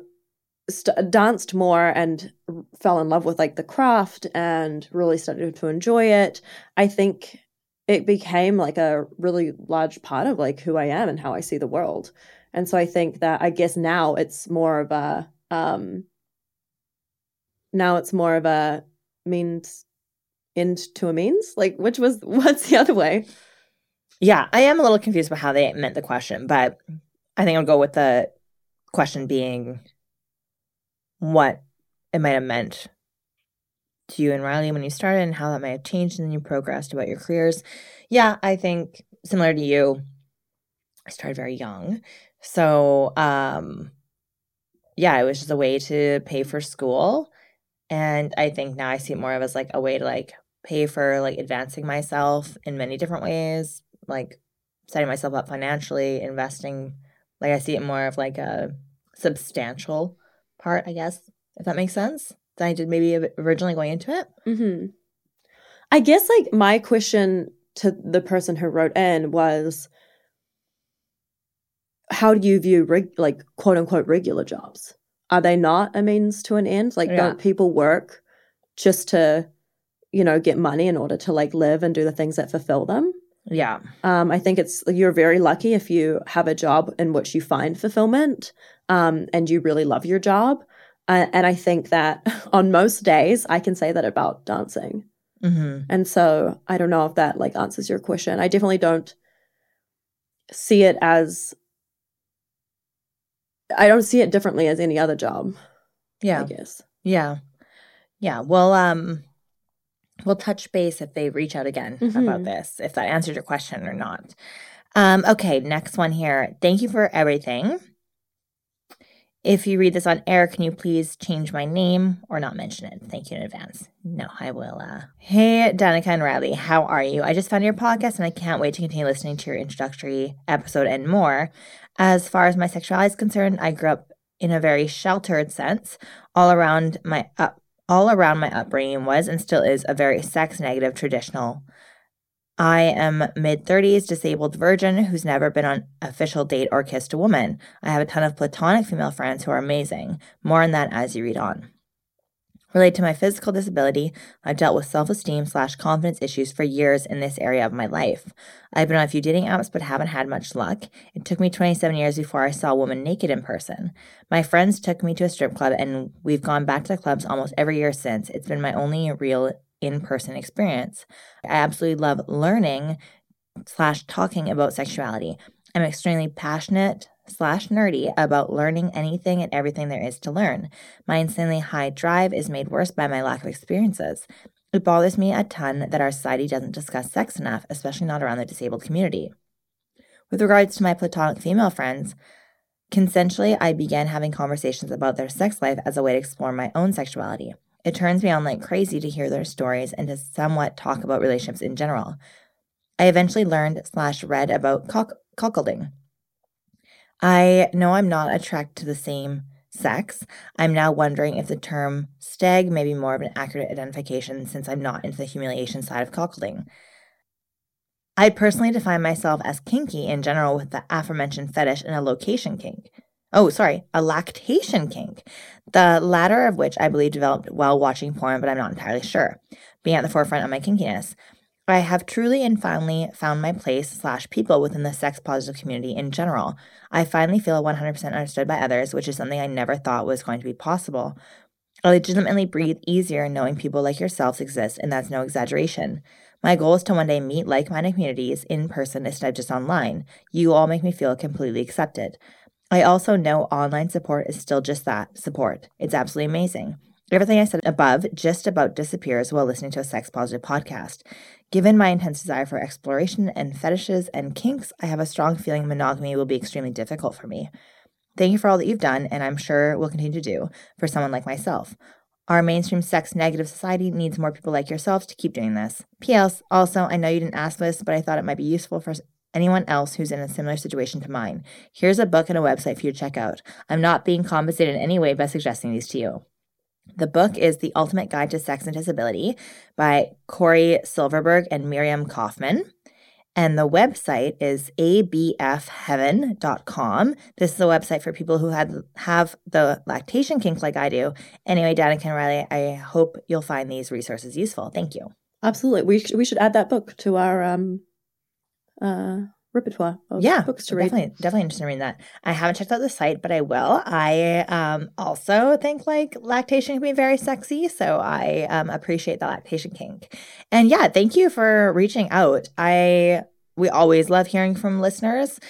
st- danced more and fell in love with like the craft and really started to enjoy it, I think it became like a really large part of like who I am and how I see the world. And so I think that I guess now it's more of a um now it's more of a means end to a means. Like which was what's the other way? Yeah, I am a little confused about how they meant the question, but I think I'll go with the question being what it might have meant to you and Riley when you started and how that might have changed and then you progressed about your careers. Yeah, I think similar to you, I started very young. So, um, yeah, it was just a way to pay for school. And I think now I see it more of as like a way to like pay for like advancing myself in many different ways, like setting myself up financially, investing. Like I see it more of like a substantial part, I guess, if that makes sense than I did maybe originally going into it. Mm-hmm. I guess like my question to the person who wrote in was, how do you view reg- like quote unquote regular jobs? Are they not a means to an end? Like, yeah. don't people work just to, you know, get money in order to like live and do the things that fulfill them? Yeah. Um, I think it's you're very lucky if you have a job in which you find fulfillment um, and you really love your job. Uh, and I think that on most days, I can say that about dancing. Mm-hmm. And so I don't know if that like answers your question. I definitely don't see it as I don't see it differently as any other job. Yeah. I guess. Yeah. Yeah. Well, um we'll touch base if they reach out again mm-hmm. about this, if that answered your question or not. Um, okay, next one here. Thank you for everything. If you read this on air, can you please change my name or not mention it? Thank you in advance. No, I will. Uh... Hey, Danica and Riley, how are you? I just found your podcast and I can't wait to continue listening to your introductory episode and more. As far as my sexuality is concerned, I grew up in a very sheltered sense. All around my up, all around my upbringing was and still is a very sex negative traditional I am mid 30s, disabled virgin who's never been on official date or kissed a woman. I have a ton of platonic female friends who are amazing. More on that as you read on. Related to my physical disability, I've dealt with self esteem slash confidence issues for years in this area of my life. I've been on a few dating apps but haven't had much luck. It took me 27 years before I saw a woman naked in person. My friends took me to a strip club and we've gone back to the clubs almost every year since. It's been my only real in person experience. I absolutely love learning slash talking about sexuality. I'm extremely passionate slash nerdy about learning anything and everything there is to learn. My insanely high drive is made worse by my lack of experiences. It bothers me a ton that our society doesn't discuss sex enough, especially not around the disabled community. With regards to my platonic female friends, consensually I began having conversations about their sex life as a way to explore my own sexuality. It turns me on like crazy to hear their stories and to somewhat talk about relationships in general. I eventually learned slash read about cuckolding. I know I'm not attracted to the same sex. I'm now wondering if the term stag may be more of an accurate identification since I'm not into the humiliation side of cuckolding. I personally define myself as kinky in general with the aforementioned fetish and a location kink. Oh, sorry, a lactation kink. The latter of which I believe developed while watching porn, but I'm not entirely sure. Being at the forefront of my kinkiness. I have truly and finally found my place slash people within the sex positive community in general. I finally feel 100% understood by others, which is something I never thought was going to be possible. I legitimately breathe easier knowing people like yourselves exist, and that's no exaggeration. My goal is to one day meet like minded communities in person instead of just online. You all make me feel completely accepted. I also know online support is still just that support. It's absolutely amazing. Everything I said above just about disappears while listening to a sex positive podcast. Given my intense desire for exploration and fetishes and kinks, I have a strong feeling monogamy will be extremely difficult for me. Thank you for all that you've done, and I'm sure will continue to do for someone like myself. Our mainstream sex negative society needs more people like yourselves to keep doing this. P.S. Also, I know you didn't ask this, but I thought it might be useful for anyone else who's in a similar situation to mine. Here's a book and a website for you to check out. I'm not being compensated in any way by suggesting these to you. The book is The Ultimate Guide to Sex and Disability by Cory Silverberg and Miriam Kaufman. And the website is abfheaven.com. This is a website for people who had, have the lactation kink like I do. Anyway, Danica and Riley, I hope you'll find these resources useful. Thank you. Absolutely. We, sh- we should add that book to our um, uh, repertoire of yeah, books to read. Definitely, definitely interested in reading that. I haven't checked out the site, but I will. I um, also think like lactation can be very sexy, so I um, appreciate the lactation kink. And yeah, thank you for reaching out. I we always love hearing from listeners,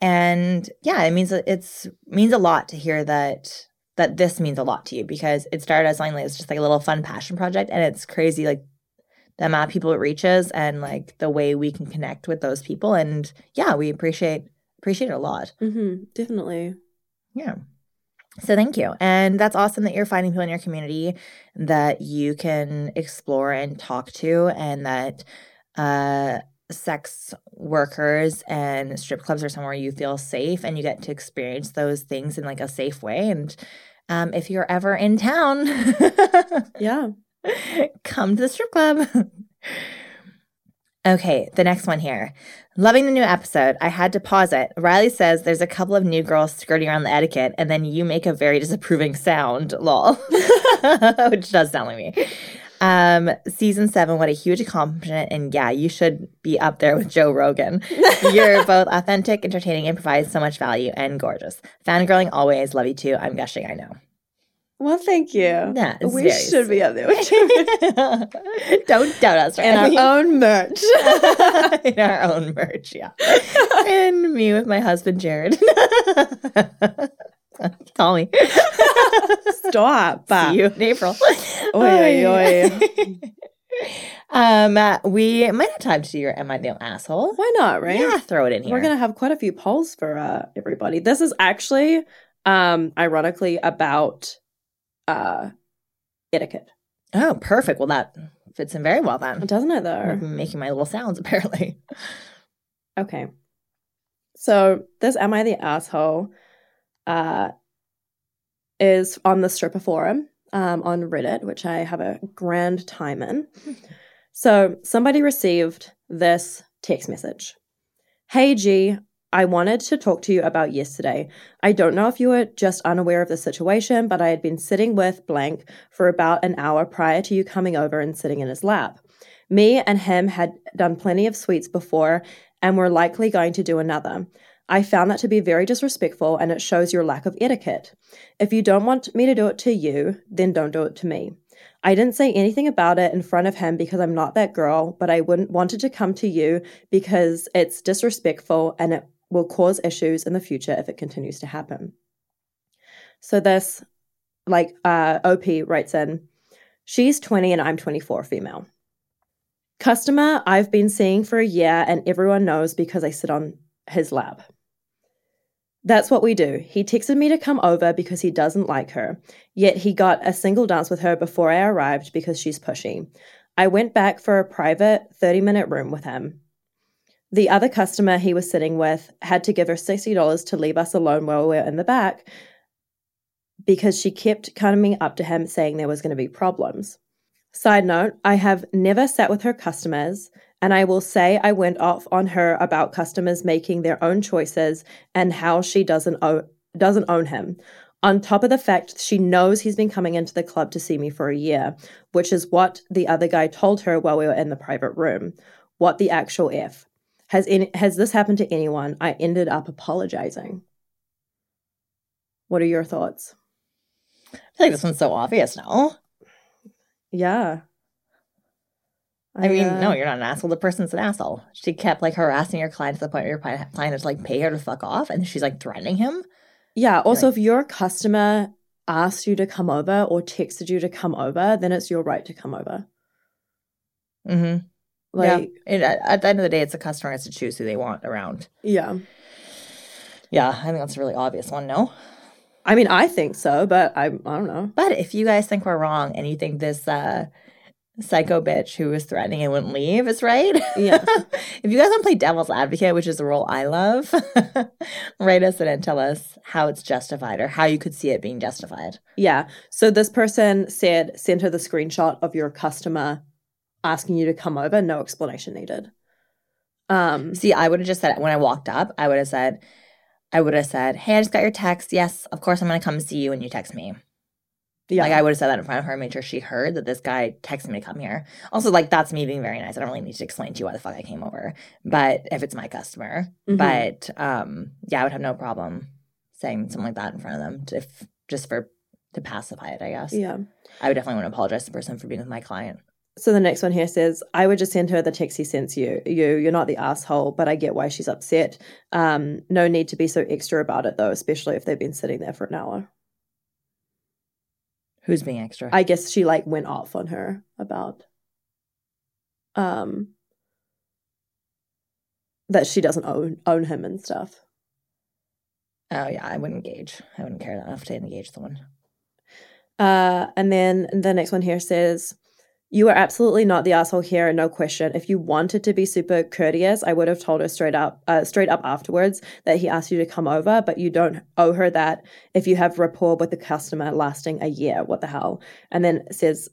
and yeah, it means it's means a lot to hear that that this means a lot to you because it started as something like it's just like a little fun passion project, and it's crazy like the amount of people it reaches and like the way we can connect with those people. And yeah we appreciate appreciate it a lot. Mm-hmm, definitely. Yeah. So thank you. And that's awesome that you're finding people in your community that you can explore and talk to and that uh sex workers and strip clubs are somewhere you feel safe and you get to experience those things in like a safe way. And um, if you're ever in town. Yeah Come to the strip club. okay, the next one here. Loving the new episode. I had to pause it. Riley says there's a couple of new girls skirting around the etiquette, and then you make a very disapproving sound, lol. Which does sound like me. Um, season seven, what a huge accomplishment. And yeah, you should be up there with Joe Rogan. You're both authentic, entertaining, and provide so much value and gorgeous. Fangirling always. Love you too. I'm gushing, I know. Well, thank you. Yeah, we should be up there. Don't doubt us, right? In our own merch. In our own merch, yeah. and me with my husband, Jared. Call me. Stop. See you in April. Oi, oi, oi. Um, uh, we might have time to do your "Am I the asshole?" Why not? Right? Yeah, throw it in here. We're gonna have quite a few polls for uh, everybody. This is actually, um, ironically about uh, etiquette. Oh, perfect. Well, that fits in very well then. Doesn't it, though? I'm making my little sounds, apparently. Okay. So, this Am I the Asshole uh, is on the stripper forum um, on Reddit, which I have a grand time in. So, somebody received this text message Hey, G, I wanted to talk to you about yesterday. I don't know if you were just unaware of the situation, but I had been sitting with blank for about an hour prior to you coming over and sitting in his lap. Me and him had done plenty of suites before and were likely going to do another. I found that to be very disrespectful and it shows your lack of etiquette. If you don't want me to do it to you, then don't do it to me. I didn't say anything about it in front of him because I'm not that girl, but I wouldn't wanted to come to you because it's disrespectful and it will cause issues in the future if it continues to happen. So this, like uh, OP writes in, she's 20 and I'm 24, female. Customer I've been seeing for a year and everyone knows because I sit on his lap. That's what we do. He texted me to come over because he doesn't like her, yet he got a single dance with her before I arrived because she's pushy. I went back for a private 30 minute room with him. The other customer he was sitting with had to give her $60 to leave us alone while we were in the back. because she kept coming up to him saying there was going to be problems. Side note, I have never sat with her customers, and I will say I went off on her about customers making their own choices and how she doesn't doesn't own him. On top of the fact she knows he's been coming into the club to see me for a year, which is what the other guy told her while we were in the private room. What the actual F? Has any, has this happened to anyone? I ended up apologizing. What are your thoughts? I feel like this one's so obvious now. Yeah. I, mean, uh, no, you're not an asshole. The person's an asshole. She kept like harassing your client to the point where your client had to like pay her to fuck off, and she's like threatening him. Yeah. Also, if your customer asked you to come over or texted you to come over, then it's your right to come over. Mm-hmm. Like, yeah. At, at the end of the day, it's the customer has to choose who they want around. yeah. Yeah, I think that's a really obvious one. No, I mean, I think so, but I, I don't know. but if you guys think we're wrong and you think this uh, psycho bitch who was threatening and wouldn't leave is right, Yeah. if you guys want to play devil's advocate, which is a role I love, write us in and tell us how it's justified or how you could see it being justified. Yeah. So this person said, send her the screenshot of your customer asking you to come over, no explanation needed. Um, See, I would have just said when I walked up, I would have said, I would have said, "Hey, I just got your text. Yes, of course I'm going to come see you when you text me." yeah. Like I would have said that in front of her, made sure she heard that this guy texted me to come here. Also, like that's me being very nice. I don't really need to explain to you why the fuck I came over. But if it's my customer, Mhm. but um, yeah, I would have no problem saying something like that in front of them, to, if, just for to pacify it. I guess. yeah. I would definitely want to apologize to the person for being with my client. So the next one here says, I would just send her the text he sends you. You, you're not the asshole, but I get why she's upset. Um, no need to be so extra about it though, especially if they've been sitting there for an hour. Who's being extra? I guess she like went off on her about um that she doesn't own own him and stuff. oh yeah, I wouldn't engage. I wouldn't care enough to engage someone. Uh, and then the next one here says, You are absolutely not the asshole here, no question. If you wanted to be super courteous, I would have told her straight up, uh, straight up afterwards that he asked you to come over, but you don't owe her that if you have rapport with the customer lasting a year. What the hell? And then says,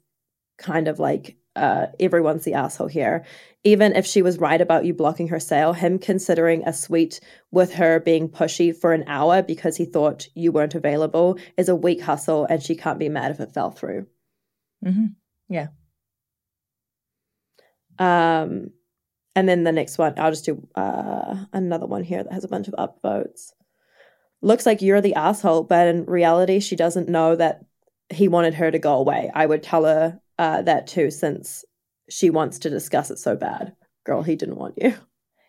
kind of like, uh, everyone's the asshole here. Even if she was right about you blocking her sale, him considering a suite with her being pushy for an hour because he thought you weren't available is a weak hustle and she can't be mad if it fell through. Mm-hmm. Um, and then the next one, I'll just do uh, another one here that has a bunch of upvotes. Looks like you're the asshole, but in reality, she doesn't know that he wanted her to go away. I would tell her uh, that too, since she wants to discuss it so bad. Girl, he didn't want you.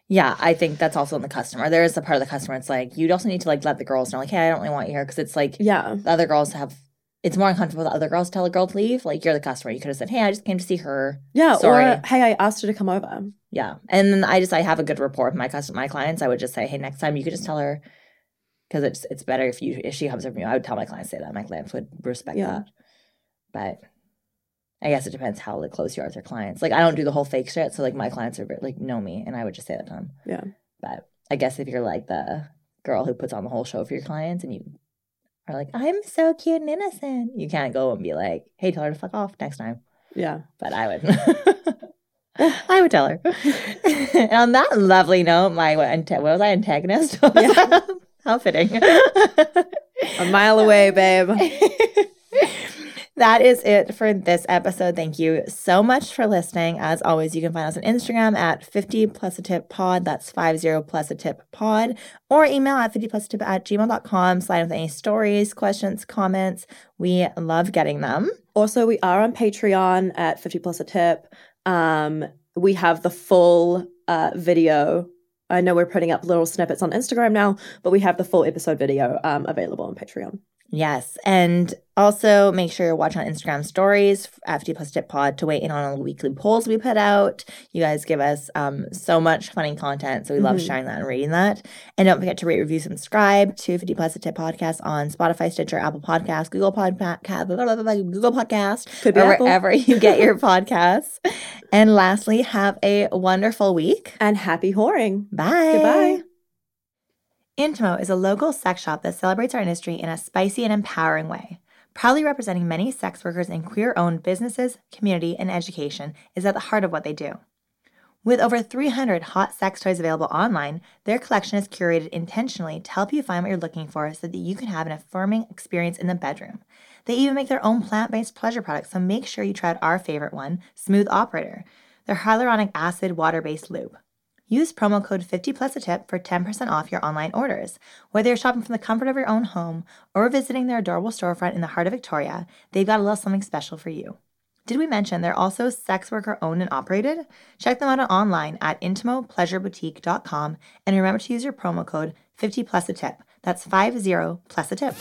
Yeah, I think that's also in the customer. There is a part of the customer. It's like you also need to like let the girls know, like, hey, I don't really want you here because it's like Yeah. the other girls have. It's more uncomfortable for the other girls tell a girl to leave. Like you're the customer, you could have said, "Hey, I just came to see her." Yeah. Sorry. Or, hey, I asked her to come over. Yeah, and then I just I have a good rapport with my custom my clients. I would just say, "Hey, next time you could just tell her," because it's it's better if you if she comes over you. I would tell my clients say that. My clients would respect Yeah. that. But I guess it depends how like, close you are with your clients. Like I don't do the whole fake shit, so like my clients are like know me, and I would just say that to them. Yeah. But I guess if you're like the girl who puts on the whole show for your clients and you are like, I'm so cute and innocent, you can't go and be like, hey, tell her to fuck off next time. Yeah. But I would. I would tell her. and on that lovely note, my what, what was I antagonist? Yeah. How fitting. A mile away, babe. That is it for this episode. Thank you so much for listening. As always, you can find us on Instagram at 50 plus a tip pod. That's 50 plus a tip pod. Or email at 50 plus a tip at gmail.com. Slide with any stories, questions, comments. We love getting them. Also, we are on Patreon at 50 plus a tip. Um, we have the full uh, video. I know we're putting up little snippets on Instagram now, but we have the full episode video um, available on Patreon. Yes. And also make sure you're watching on Instagram stories at 50 plus tip pod to weigh in on all the weekly polls we put out. You guys give us um, so much funny content. So we love Mhm. sharing that and reading that. And don't forget to rate, review, subscribe to 50 plus tip podcast on Spotify, Stitcher, Apple Podcasts, Google Podcast, Google Podcast, Could be or Apple. wherever you get your podcasts. And lastly, have a wonderful week. And happy whoring. Bye. Goodbye. Intamo is a local sex shop that celebrates our industry in a spicy and empowering way. Proudly representing many sex workers in queer owned businesses, community, and education is at the heart of what they do. With over 300 hot sex toys available online, their collection is curated intentionally to help you find what you're looking for so that you can have an affirming experience in the bedroom. They even make their own plant based pleasure products, so make sure you try out our favorite one, Smooth Operator, their hyaluronic acid water based lube. Use promo code 50 plus a tip for 10% off your online orders. Whether you're shopping from the comfort of your own home or visiting their adorable storefront in the heart of Victoria, they've got a little something special for you. Did we mention they're also sex worker owned and operated? Check them out online at intamopleasureboutique.com and remember to use your promo code 50 plus a tip. That's 50 plus a tip.